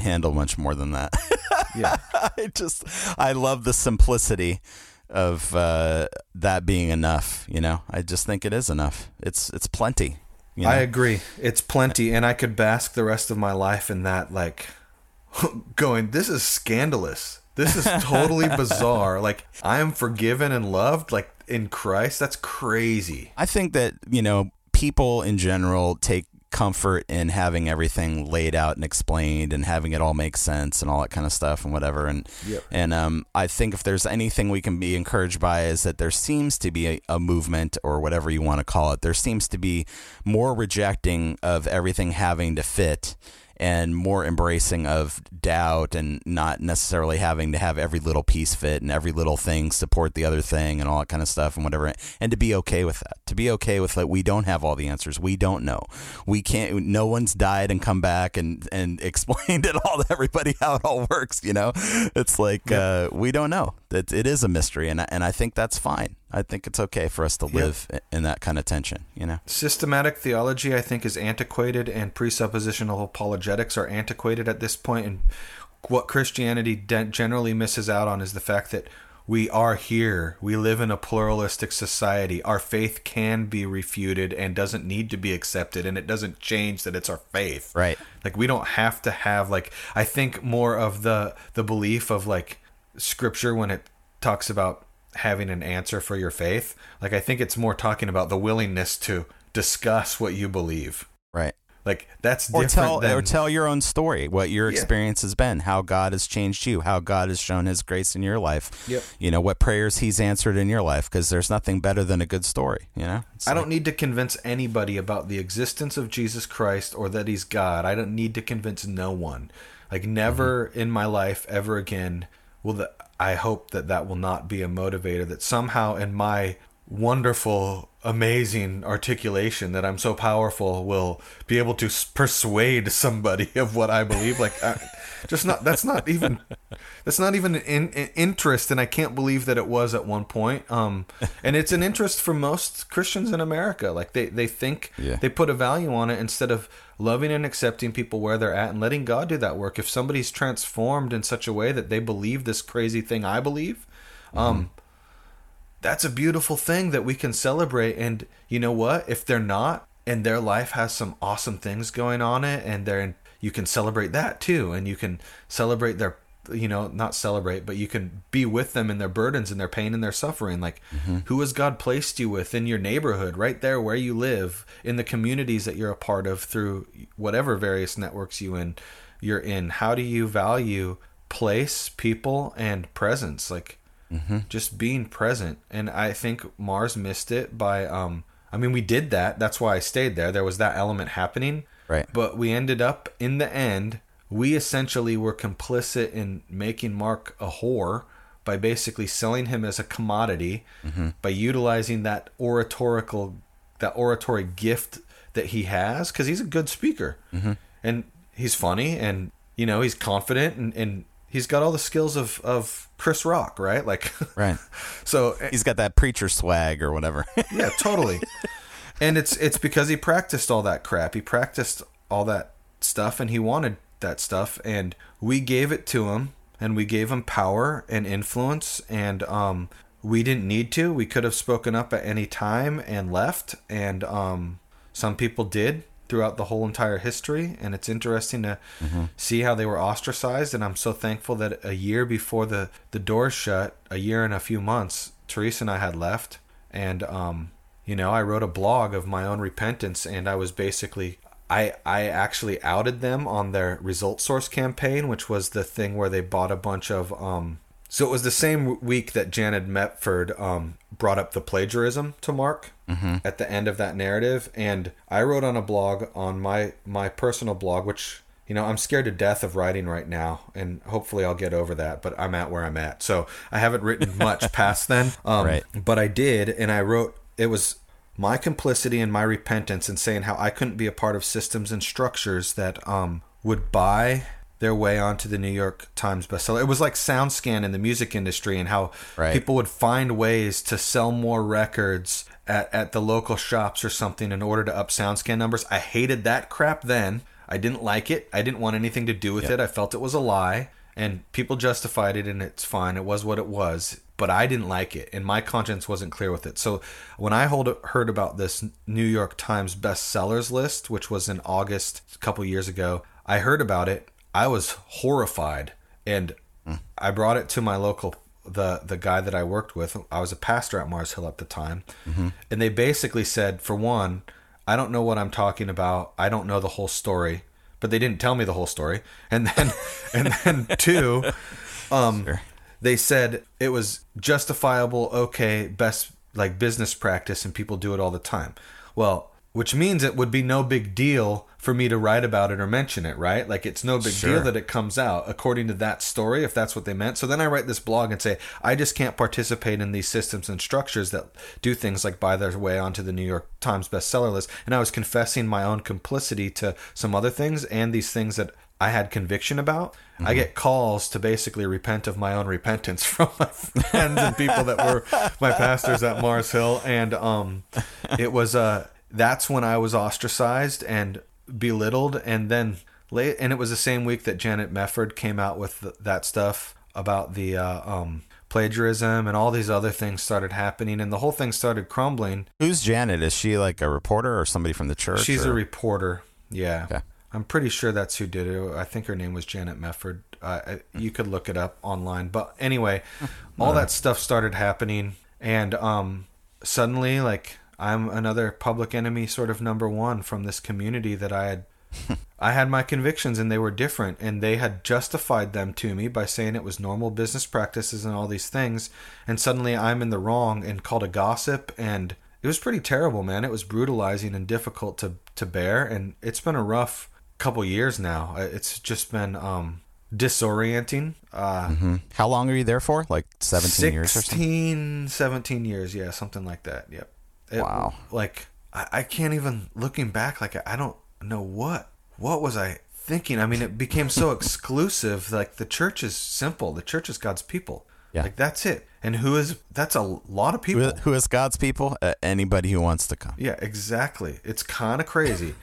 Handle much more than that. yeah. I just I love the simplicity of uh, that being enough. You know, I just think it is enough. It's it's plenty. You know? I agree. It's plenty, and I could bask the rest of my life in that like going, "This is scandalous. This is totally bizarre. Like I am forgiven and loved, like in Christ. That's crazy." I think that you know people in general take comfort in having everything laid out and explained and having it all make sense and all that kind of stuff and whatever and Yep. and um, I think if there's anything we can be encouraged by is that there seems to be a, a movement or whatever you want to call it there seems to be more rejecting of everything having to fit and more embracing of doubt and not necessarily having to have every little piece fit and every little thing support the other thing and all that kind of stuff and whatever. And to be okay with that to be okay with that we don't have all the answers. We don't know. We can't no one's died and come back and and explained it all to everybody how it all works you know? It's like uh, we don't know. It, it is a mystery and I, and I think that's fine I think it's okay for us to live in that kind of tension you know Systematic theology, I think, is antiquated, and presuppositional apologetics are antiquated at this point. And what Christianity de- generally misses out on is the fact that we are here. We live in a pluralistic society. Our faith can be refuted and doesn't need to be accepted, and it doesn't change that it's our faith. Right. Like we don't have to have like I think more of the the belief of like scripture when it talks about having an answer for your faith. Like I think it's more talking about the willingness to discuss what you believe. right Like that's or different tell than or tell your own story what your Yeah. experience has been how god has changed you how god has shown his grace in your life Yep. you know what prayers he's answered in your life because there's nothing better than a good story you know It's I like- don't need to convince anybody about the existence of Jesus Christ or that he's God. I don't need to convince no one. Like never Mm-hmm. in my life ever again will the I hope that that will not be a motivator that somehow in my wonderful amazing articulation that I'm so powerful will be able to persuade somebody of what I believe. Like I, just not that's not even that's not even an in, an interest and I can't believe that it was at one point um and it's an interest for most Christians in America like they they think Yeah. they put a value on it instead of loving and accepting people where they're at and letting God do that work. If somebody's transformed in such a way that they believe this crazy thing I believe um that's a beautiful thing that we can celebrate and you know what? If they're not and their life has some awesome things going on it and they're in, you can celebrate that too and you can celebrate their you know not celebrate but you can be with them in their burdens and their pain and their suffering. Like who has god placed you with in your neighborhood right there where you live in the communities that you're a part of through whatever various networks you in you're in? How do you value place people and presence? Like just being present. And i think mars missed it by um i mean we did that. That's why i stayed there. There was that element happening Right. but we ended up in the end we essentially were complicit in making mark a whore by basically selling him as a commodity mm-hmm. by utilizing that oratorical that oratory gift that he has because he's a good speaker. Mm-hmm. And he's funny and you know he's confident and, and he's got all the skills of of chris rock right? Like right. so he's eh got that preacher swag or whatever. Yeah, totally. And it's it's because he practiced all that crap. He practiced all that stuff and he wanted that stuff. And we gave it to him and we gave him power and influence. And um we didn't need to. We could have spoken up at any time and left. And um some people did throughout the whole entire history. And it's interesting to see how they were ostracized. And I'm so thankful that a year before the the doors shut, a year and a few months, Teresa and I had left. And um you know i wrote a blog of my own repentance and i was basically i i actually outed them on their ResultSource campaign which was the thing where they bought a bunch of um so it was the same week that Janet Mefford um brought up the plagiarism to mark at the end of that narrative and i wrote on a blog on my my personal blog which you know i'm scared to death of writing right now and hopefully i'll get over that but i'm at where i'm at so i haven't written much past then um, Right. but I did, and I wrote it was my complicity and my repentance in saying how I couldn't be a part of systems and structures that um, would buy their way onto the New York Times bestseller. It was like SoundScan in the music industry, and how Right. people would find ways to sell more records at, at the local shops or something in order to up SoundScan numbers. I hated that crap then. I didn't like it. I didn't want anything to do with it. I felt it was a lie and people justified it and it's fine it was what it was but i didn't like it and my conscience wasn't clear with it so when i hold, heard about this new york times bestsellers list which was in august a couple years ago i heard about it I was horrified, and I brought it to my local the the guy that I worked with. I was a pastor at Mars Hill at the time, and they basically said, for one, I don't know what I'm talking about. I don't know the whole story, but they didn't tell me the whole story. And then, and then two, um, they said it was justifiable, okay, best like business practice, and people do it all the time. Well, which means it would be no big deal for me to write about it or mention it, right? Like it's no big Sure. deal that it comes out according to that story, if that's what they meant. So then I write this blog and say, I just can't participate in these systems and structures that do things like buy their way onto the New York Times bestseller list. And I was confessing my own complicity to some other things and these things that I had conviction about. I get calls to basically repent of my own repentance from my friends and people that were my pastors at Mars Hill. And um, it was uh, that's when I was ostracized and belittled. And then late, and it was the same week that Janet Mefford came out with th- that stuff about the uh, um, plagiarism and all these other things started happening, and the whole thing started crumbling. Who's Janet? Is she like a reporter or somebody from the church? She's or- a reporter. Yeah. Okay. I'm pretty sure that's who did it. I think her name was Janet Mefford. Uh, you could look it up online. But anyway, all that stuff started happening, and um, suddenly, like, I'm another public enemy, sort of number one from this community that I had. I had my convictions, and they were different, and they had justified them to me by saying it was normal business practices and all these things. And suddenly, I'm in the wrong and called a gossip, and it was pretty terrible, man. It was brutalizing and difficult to to bear, and it's been a rough couple years now. Uh, It's just been um, disorienting. Uh, Mhm. How long are you there for? Like 17 years or something? 16, 17 years, yeah, something like that. Yep. It- Wow. Like I, I can't even looking back. Like I don't know what what was I thinking. I mean, it became so exclusive. Like the church is simple. The church is God's people. Yeah. Like that's it. And who is that's a lot of people. Who, who is God's people? Uh, anybody who wants to come. Yeah, exactly. It's kind of crazy.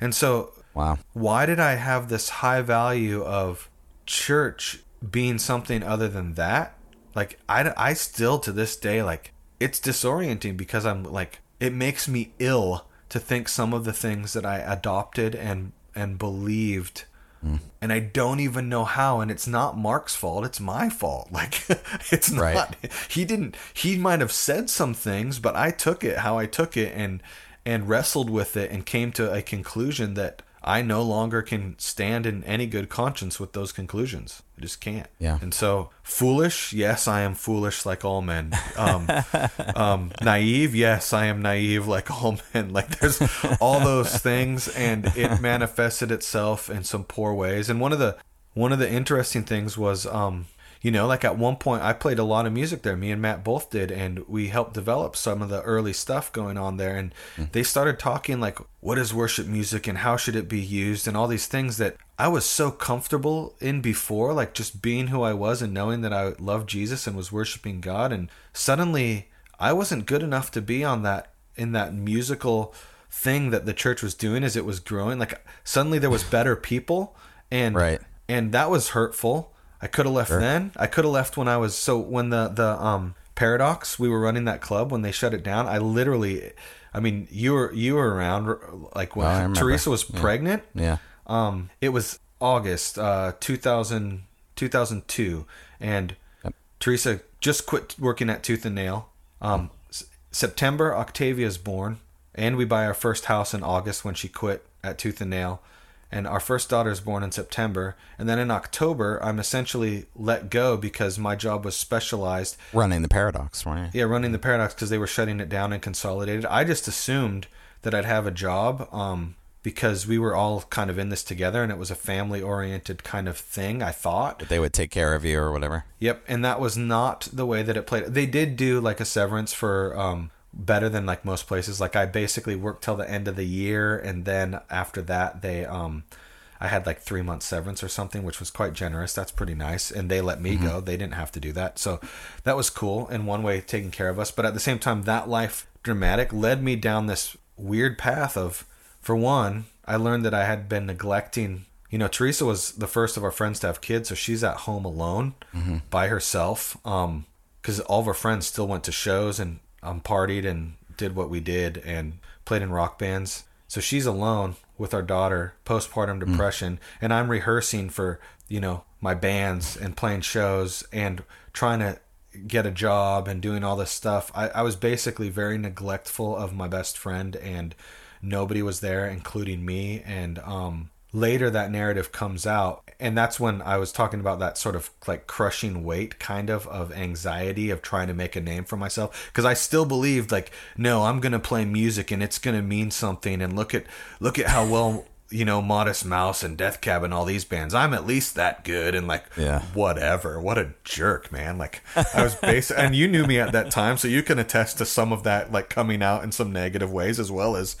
and so Wow. why did I have this high value of church being something other than that? Like I, I still to this day like it's disorienting because I'm like it makes me ill to think some of the things that I adopted and and believed hmm. and I don't even know how and it's not Mark's fault it's my fault like it's not Right. he didn't he might have said some things but I took it how I took it and and wrestled with it and came to a conclusion that I no longer can stand in any good conscience with those conclusions. I just can't. Yeah. And so foolish, yes, I am foolish like all men. Um, um, naive, yes, I am naive like all men. Like there's all those things, and it manifested itself in some poor ways. And one of the one of the interesting things was um, you know, like at one point I played a lot of music there. Me and Matt both did, and we helped develop some of the early stuff going on there. And hmm. they started talking like, what is worship music and how should it be used, and all these things that I was so comfortable in before, like just being who I was and knowing that I loved Jesus and was worshiping God. And suddenly I wasn't good enough to be on that in that musical thing that the church was doing as it was growing. Like suddenly there was better people, and Right. and that was hurtful. I could have left then. I could have left when I was so when the the um paradox we were running that club when they shut it down. I literally, I mean, you were you were around like when Oh, Teresa was pregnant. Yeah. Um, it was August uh 2000 2002, and Yep. Teresa just quit working at Tooth and Nail. Um, S- September Octavia's born, and we buy our first house in August when she quit at Tooth and Nail. And our first daughter's born in September, and then in October, I'm essentially let go because my job was specialized Running the paradox, right? yeah, running the paradox because they were shutting it down and consolidated. I just assumed that I'd have a job um, because we were all kind of in this together and it was a family oriented kind of thing, I thought. That they would take care of you or whatever. Yep, and that was not the way that it played. They did do like a severance for um, better than like most places. Like I basically worked till the end of the year, and then after that, they um, I had like three months severance or something, which was quite generous. That's pretty nice, and they let me go. They didn't have to do that, so that was cool in one way, taking care of us. But at the same time, that life dramatic led me down this weird path of, for one, I learned that I had been neglecting. You know, Teresa was the first of our friends to have kids, so she's at home alone by herself. Um, because all of our friends still went to shows and um, partied and did what we did and played in rock bands. So she's alone with our daughter, postpartum depression, and I'm rehearsing for you know my bands and playing shows and trying to get a job and doing all this stuff. I, I was basically very neglectful of my best friend, and nobody was there, including me. And um, later, that narrative comes out, and that's when I was talking about that sort of like crushing weight, kind of of anxiety of trying to make a name for myself. Because I still believed, like, no, I'm gonna play music, and it's gonna mean something. And look at look at how well you know, Modest Mouse and Death Cab and all these bands. I'm at least that good and like Yeah. whatever. What a jerk, man. Like I was basic and you knew me at that time, so you can attest to some of that like coming out in some negative ways as well as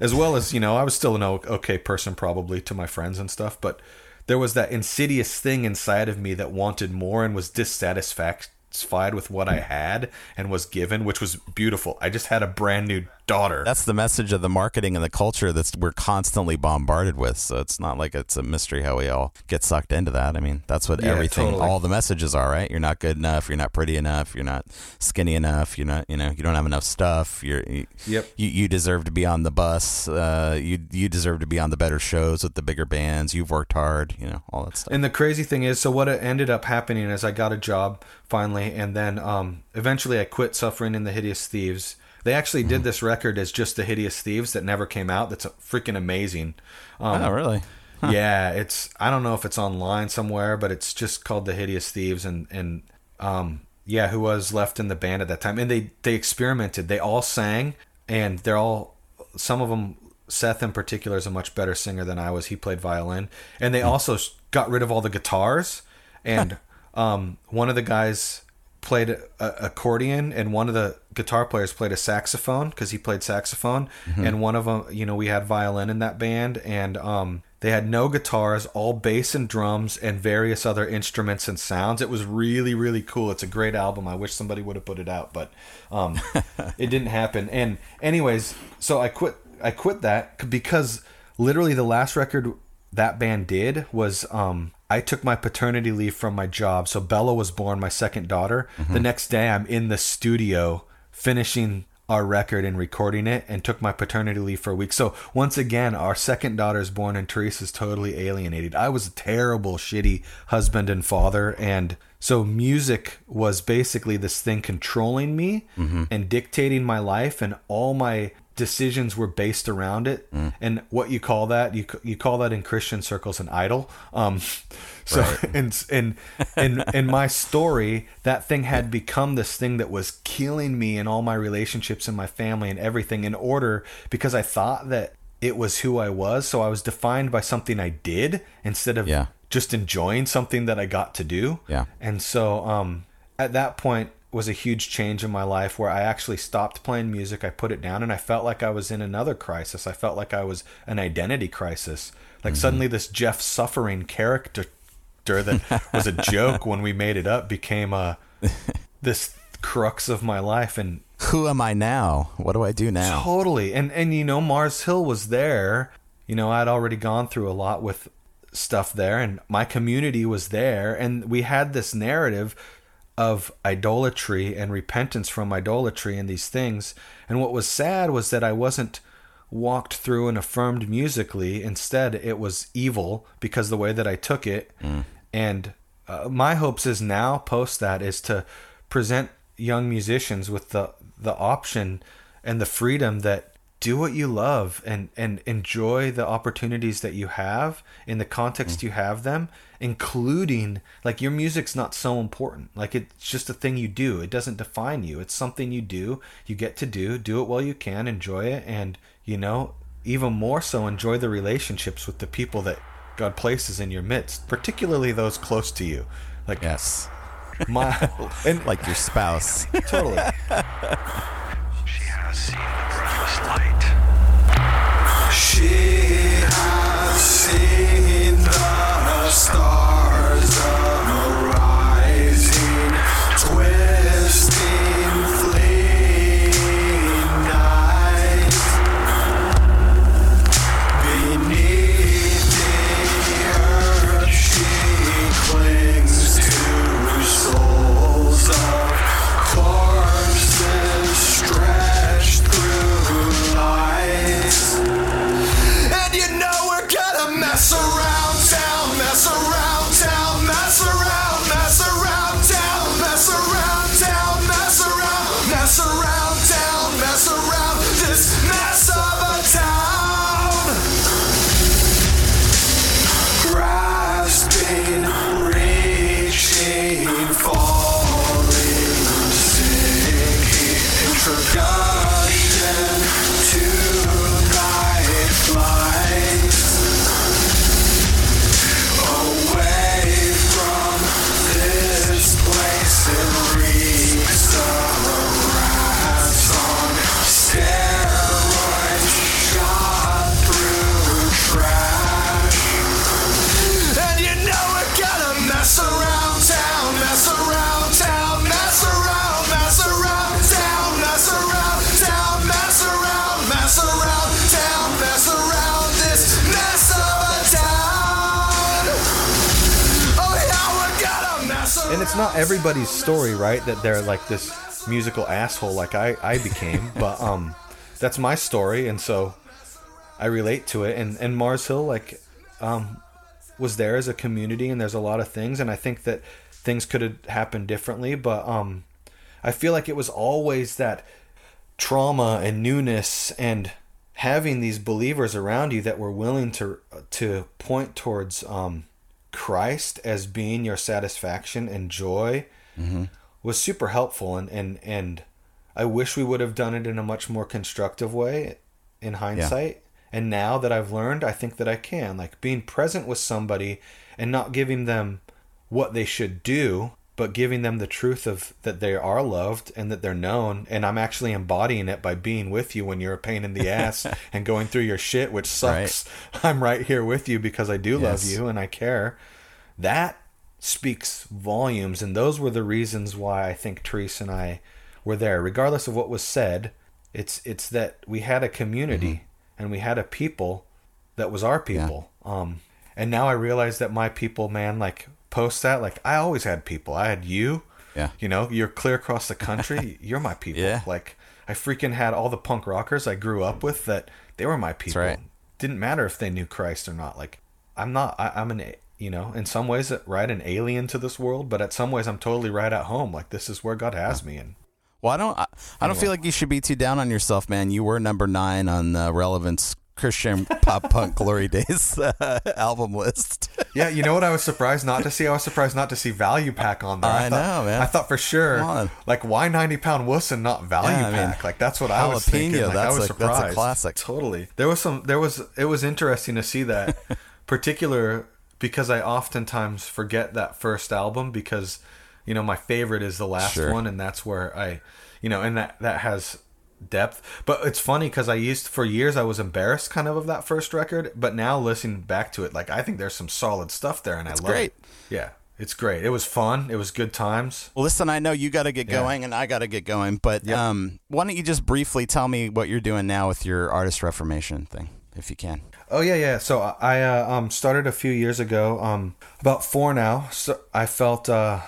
as well as, you know, I was still an okay person probably to my friends and stuff, but there was that insidious thing inside of me that wanted more and was dissatisfied with what I had and was given, which was beautiful. I just had a brand new daughter. That's the message of the marketing and the culture that's we're constantly bombarded with. So it's not like it's a mystery how we all get sucked into that. I mean, that's what Yeah, everything, totally. all the messages are, right? You're not good enough. You're not pretty enough. You're not skinny enough. You're not, you know, you don't have enough stuff. You're, you, Yep. you, you deserve to be on the bus. Uh, you, you deserve to be on the better shows with the bigger bands. You've worked hard, you know, all that stuff. And the crazy thing is, so what ended up happening is I got a job finally, and then um, eventually I quit Suffering and the Hideous Thieves. They actually did this record as just the Hideous Thieves that never came out. That's freaking amazing. Um, oh, really? Yeah, it's I don't know if it's online somewhere, but it's just called the Hideous Thieves, and and um yeah, who was left in the band at that time, and they they experimented. They all sang, and they're all some of them. Seth in particular is a much better singer than I was. He played violin, and they also got rid of all the guitars, and um one of the guys played a, accordion and one of the guitar players played a saxophone because he played saxophone. And one of them you know we had violin in that band and um they had no guitars all bass and drums and various other instruments and sounds. It was really really cool. It's a great album. I wish somebody would have put it out but um it didn't happen. And anyways so i quit i quit that because literally the last record that band did was um I took my paternity leave from my job. So Bella was born, my second daughter. The next day I'm in the studio finishing our record and recording it and took my paternity leave for a week. So once again, our second daughter is born and Teresa's totally alienated. I was a terrible, shitty husband and father and so music was basically this thing controlling me and dictating my life and all my decisions were based around it. And what you call that you you call that in christian circles an idol. Um so and and in in my story that thing had become this thing that was killing me in all my relationships and my family and everything in order because i thought that it was who i was. So i was defined by something i did instead of Yeah. just enjoying something that i got to do. Yeah. and so um, at that point was a huge change in my life where I actually stopped playing music. I put it down and I felt like I was in another crisis. I felt like I was an identity crisis. Like mm-hmm. suddenly this Jeff suffering character that was a joke when we made it up became uh, a this crux of my life and Who am I now? What do I do now? Totally. And and you know, Mars Hill was there. You know, I'd already gone through a lot with stuff there and my community was there and we had this narrative of idolatry and repentance from idolatry and these things. And what was sad was that I wasn't walked through and affirmed musically. Instead, it was evil because the way that I took it. And uh, my hopes is now post that is to present young musicians with the the option and the freedom that do what you love and and enjoy the opportunities that you have in the context you have them including like your music's not so important. Like it's just a thing you do. It doesn't define you. It's something you do. You get to do. Do it while you can. Enjoy it. And you know even more so enjoy the relationships with the people that god places in your midst particularly those close to you. Like Yes. my and Like your spouse. totally. She has seen the breathless light. She the not everybody's story, right? That they're like this musical asshole like I I became, but um, that's my story, and so I relate to it. And and Mars Hill like um was there as a community, and there's a lot of things, and I think that things could have happened differently, but um, I feel like it was always that trauma and newness and having these believers around you that were willing to to point towards um, Christ as being your satisfaction and joy mm-hmm. was super helpful and and and I wish we would have done it in a much more constructive way in hindsight. And now that I've learned, I think that I can. Like being present with somebody and not giving them what they should do, but giving them the truth of that they are loved and that they're known. And I'm actually embodying it by being with you when you're a pain in the ass and going through your shit, which sucks. I'm right here with you because I do love you and I care. That speaks volumes. And those were the reasons why I think Therese and I were there. Regardless of what was said, it's it's that we had a community and we had a people that was our people. Um, and now I realize that my people, man, like post that, like I always had people. I had you. Yeah. You know, you're clear across the country. you're my people. Yeah. Like I freaking had all the punk rockers I grew up with that they were my people. right. Didn't matter if they knew Christ or not. Like I'm not. I, I'm an. You know, in some ways, right, an alien to this world, but at some ways, I'm totally right at home. Like this is where God has me, and Well, I don't. I, I don't feel like you should be too down on yourself, man. You were number nine on uh, Relevant's Christian Pop Punk Glory Days uh, album list. Yeah, you know what? I was surprised not to see. I was surprised not to see Value Pack on there. I thought, know, man. I thought for sure, like why ninety pound wuss and not Value Yeah, I mean, Pack? like that's what I was jalapeno, thinking. Like, that's I was a- that's a classic. Totally. There was some. There was. It was interesting to see that particular because I oftentimes forget that first album because you know my favorite is the last Sure. one and that's where I, you know, and that that has depth. But it's funny because I used for years I was embarrassed kind of of that first record, but now listening back to it, like I think there's some solid stuff there, and I love great. it. Yeah, it's great. It was fun. It was good times. Well, listen, I know you got to get Yeah. going, and I got to get going. But Yep. um, why don't you just briefly tell me what you're doing now with your artist reformation thing, if you can? Oh yeah, yeah. So I uh, um started a few years ago, um about four now. So I felt uh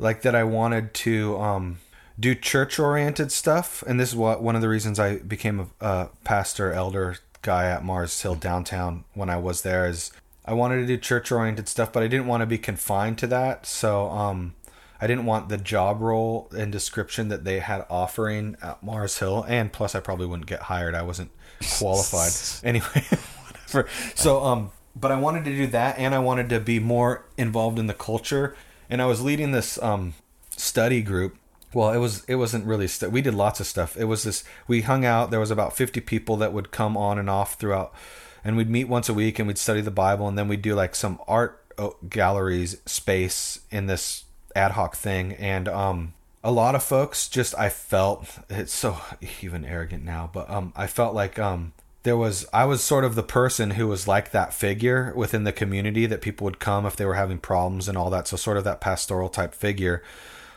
like that I wanted to um do church oriented stuff, and this is what one of the reasons I became a, a pastor elder guy at Mars Hill downtown when I was there is I wanted to do church oriented stuff, but I didn't want to be confined to that. So um I didn't want the job role and description that they had offering at Mars Hill, and plus I probably wouldn't get hired. I wasn't qualified anyway. Whatever. So um, but I wanted to do that, and I wanted to be more involved in the culture, and I was leading this um study group. Well, it was it wasn't really stu- we did lots of stuff. It was this we hung out. There was about fifty people that would come on and off throughout, and we'd meet once a week and we'd study the Bible, and then we'd do like some art uh, galleries space in this ad hoc thing, and um a lot of folks just I felt it's so even arrogant now, but um I felt like um there was I was sort of the person who was like that figure within the community that people would come if they were having problems and all that. So sort of that pastoral type figure.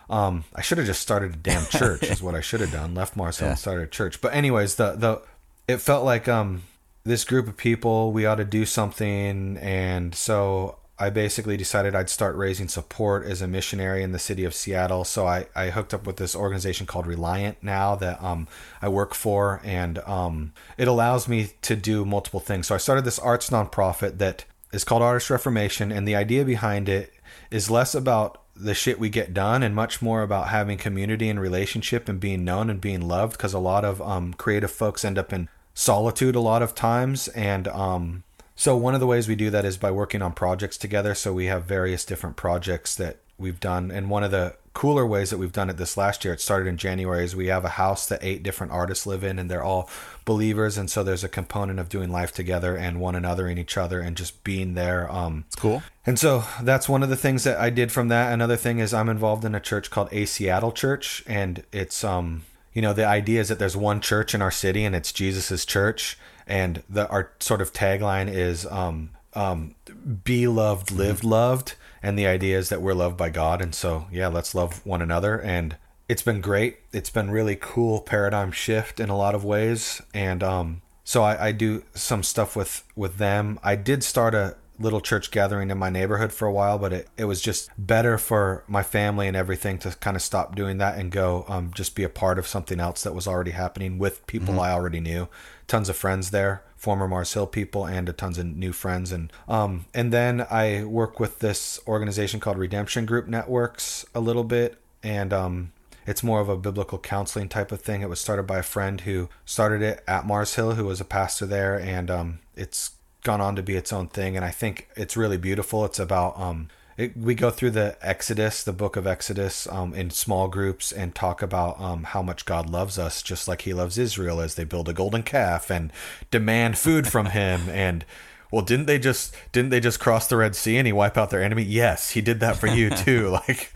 Um, I should have just started a damn church is what I should have done. Left Mars Hill and started a church. But anyways, the the it felt like um this group of people we ought to do something and so I basically decided I'd start raising support as a missionary in the city of Seattle. So I, I hooked up with this organization called Reliant now that um, I work for, and um, it allows me to do multiple things. So I started this arts nonprofit that is called Artist Reformation, and the idea behind it is less about the shit we get done and much more about having community and relationship and being known and being loved because a lot of um, creative folks end up in solitude a lot of times and um, so one of the ways we do that is by working on projects together. So we have various different projects that we've done, and one of the cooler ways that we've done it this last year, it started in January, is we have a house that eight different artists live in, and they're all believers, and so there's a component of doing life together and one another and each other, and just being there. Um, It's cool. and so that's one of the things that I did from that. Another thing is I'm involved in a church called A Seattle Church, and it's um you know the idea is that there's one church in our city and it's Jesus's church, and the our sort of tagline is um um be loved, live loved, and the idea is that we're loved by God, and so yeah, let's love one another and. It's been great. It's been really cool paradigm shift in a lot of ways, and um, so I, I do some stuff with with them. I did start a little church gathering in my neighborhood for a while, but it, it was just better for my family and everything to kind of stop doing that and go um, just be a part of something else that was already happening with people I already knew. Tons of friends there, former Mars Hill people, and a tons of new friends. And um, and then I work with this organization called Redemption Group Networks a little bit, and um, it's more of a biblical counseling type of thing. It was started by a friend who started it at Mars Hill, who was a pastor there, and um, it's gone on to be its own thing. And I think it's really beautiful. It's about um, it, we go through the Exodus, the book of Exodus, um, in small groups and talk about um, how much God loves us, just like He loves Israel as they build a golden calf and demand food from Him. And well, didn't they just didn't they just cross the Red Sea and He wipe out their enemy? Yes, He did that for you too. like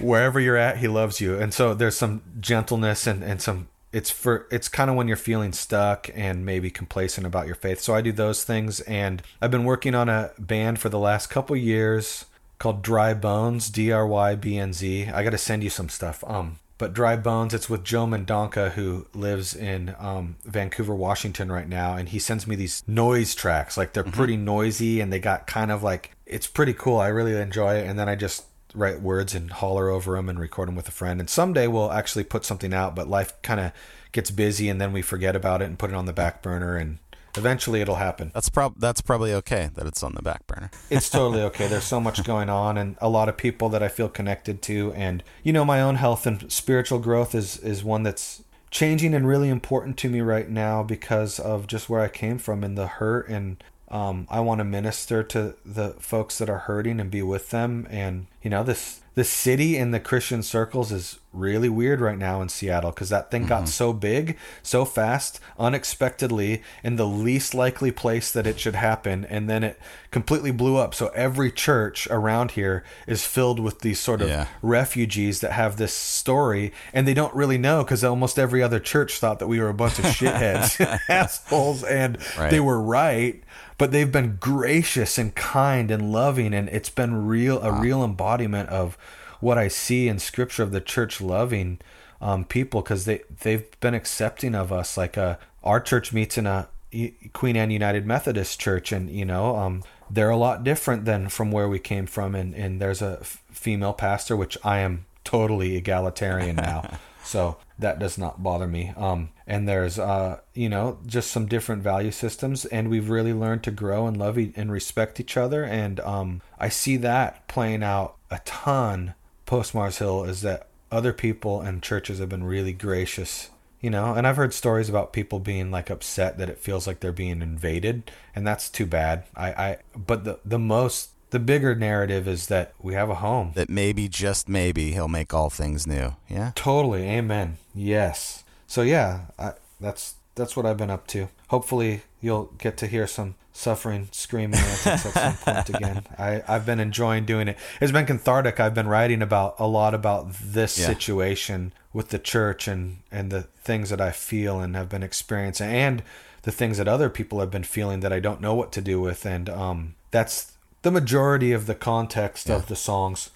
wherever you're at, He loves you. And so there's some gentleness and and some it's for it's kind of when you're feeling stuck and maybe complacent about your faith. So I do those things and I've been working on a band for the last couple years called Dry Bones, D R Y B N Z. I got to send you some stuff. Um but Dry Bones, it's with Joe Mendonca, who lives in um, Vancouver, Washington right now, and he sends me these noise tracks. Like they're pretty noisy, and they got kind of like it's pretty cool. I really enjoy it, and then I just write words and holler over them and record them with a friend. And someday we'll actually put something out, but life kind of gets busy, and then we forget about it and put it on the back burner, and eventually it'll happen. That's prob that's probably okay that it's on the back burner. it's totally okay. There's so much going on and a lot of people that I feel connected to and you know my own health and spiritual growth is is one that's changing and really important to me right now because of just where I came from and the hurt and um, I want to minister to the folks that are hurting and be with them and you know this the city in the Christian circles is really weird right now in Seattle because that thing got mm-hmm. so big, so fast, unexpectedly, in the least likely place that it should happen, and then it completely blew up. So every church around here is filled with these sort of Yeah. refugees that have this story, and they don't really know because almost every other church thought that we were a bunch of shitheads, assholes, and Right. they were right. But they've been gracious and kind and loving, and it's been real a real embodiment of what I see in Scripture of the church loving um, people because they they've been accepting of us. Like uh, our church meets in a Queen Anne United Methodist Church, and you know um, they're a lot different than from where we came from. And and there's a f- female pastor, which I am totally egalitarian now. So that does not bother me. Um, and there's, uh, you know, just some different value systems, and we've really learned to grow and love e- and respect each other. And um, I see that playing out a ton post Mars Hill is that other people and churches have been really gracious. You know, and I've heard stories about people being like upset that it feels like they're being invaded, and that's too bad. I, I, but the the most, the bigger narrative is that we have a home. That maybe just maybe he'll make all things new. Yeah. Totally, amen. Yes. So yeah, I, that's that's what I've been up to. Hopefully, you'll get to hear some suffering, screaming antics at some point again. I I've been enjoying doing it. It's been cathartic. I've been writing about a lot about this Yeah. situation with the church and and the things that I feel and have been experiencing, and the things that other people have been feeling that I don't know what to do with. And um, that's the majority of the context of the songs.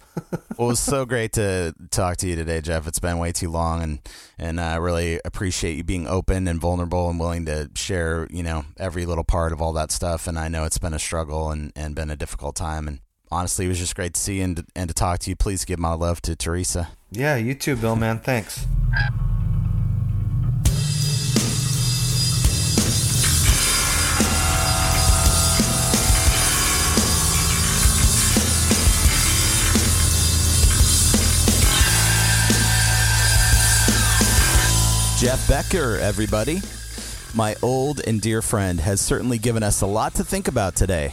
Well, it was so great to talk to you today, Jeff. It's been way too long, and and I really appreciate you being open and vulnerable and willing to share, you know, every little part of all that stuff. And I know it's been a struggle and and been a difficult time. And honestly, it was just great to see and and to talk to you. Please give my love to Teresa. Yeah, you too, Bill. Man, thanks. Jeff Bettger, everybody. My old and dear friend has certainly given us a lot to think about today.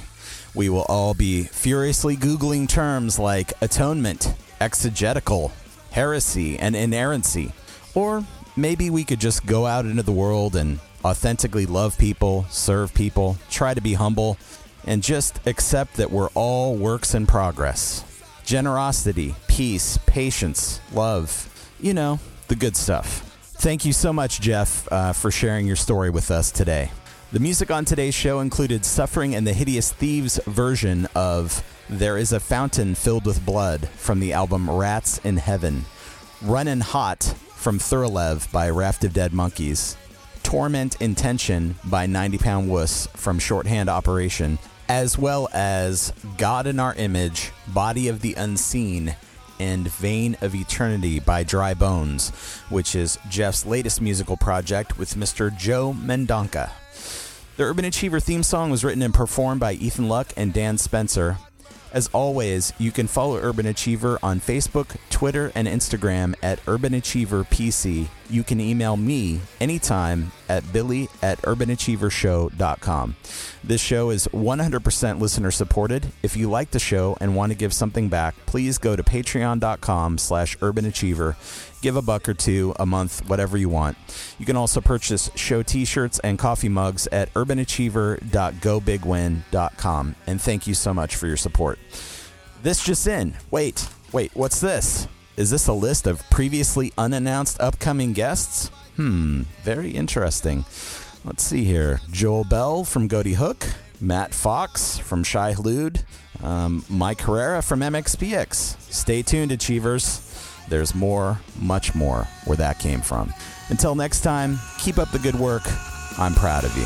We will all be furiously Googling terms like atonement, exegetical, heresy, and inerrancy. Or maybe we could just go out into the world and authentically love people, serve people, try to be humble, and just accept that we're all works in progress. Generosity, peace, patience, love, you know, the good stuff. Thank you so much, Jeff, uh, for sharing your story with us today. The music on today's show included Suffering and the Hideous Thieves version of There is a Fountain Filled with Blood from the album Rats in Heaven, Runnin' Hot from Thurlev by Raft of Dead Monkeys, Torment Intention by 90 Pound Wuss from Shorthand Operation, as well as God in Our Image, Body of the Unseen, and Vein of Eternity by Dry Bones, which is Jeff's latest musical project with Mr. Joe Mendonca. The Urban Achiever theme song was written and performed by Ethan Luck and Dan Spencer. As always, you can follow Urban Achiever on Facebook, Twitter, and Instagram at Urban Achiever PC. You can email me anytime at billy at urbanachievershow.com. This show is 100% listener supported. If you like the show and want to give something back, please go to patreon.com slash urbanachiever. Give a buck or two a month, whatever you want. You can also purchase show t-shirts and coffee mugs at urbanachiever.gobigwin.com. And thank you so much for your support. This just in. Wait, wait, what's this? Is this a list of previously unannounced upcoming guests? Hmm, very interesting. Let's see here. Joel Bell from Goody Hook, Matt Fox from Shai Hulud, um, Mike Herrera from MXPX. Stay tuned, Achievers. There's more, much more, where that came from. Until next time, keep up the good work. I'm proud of you.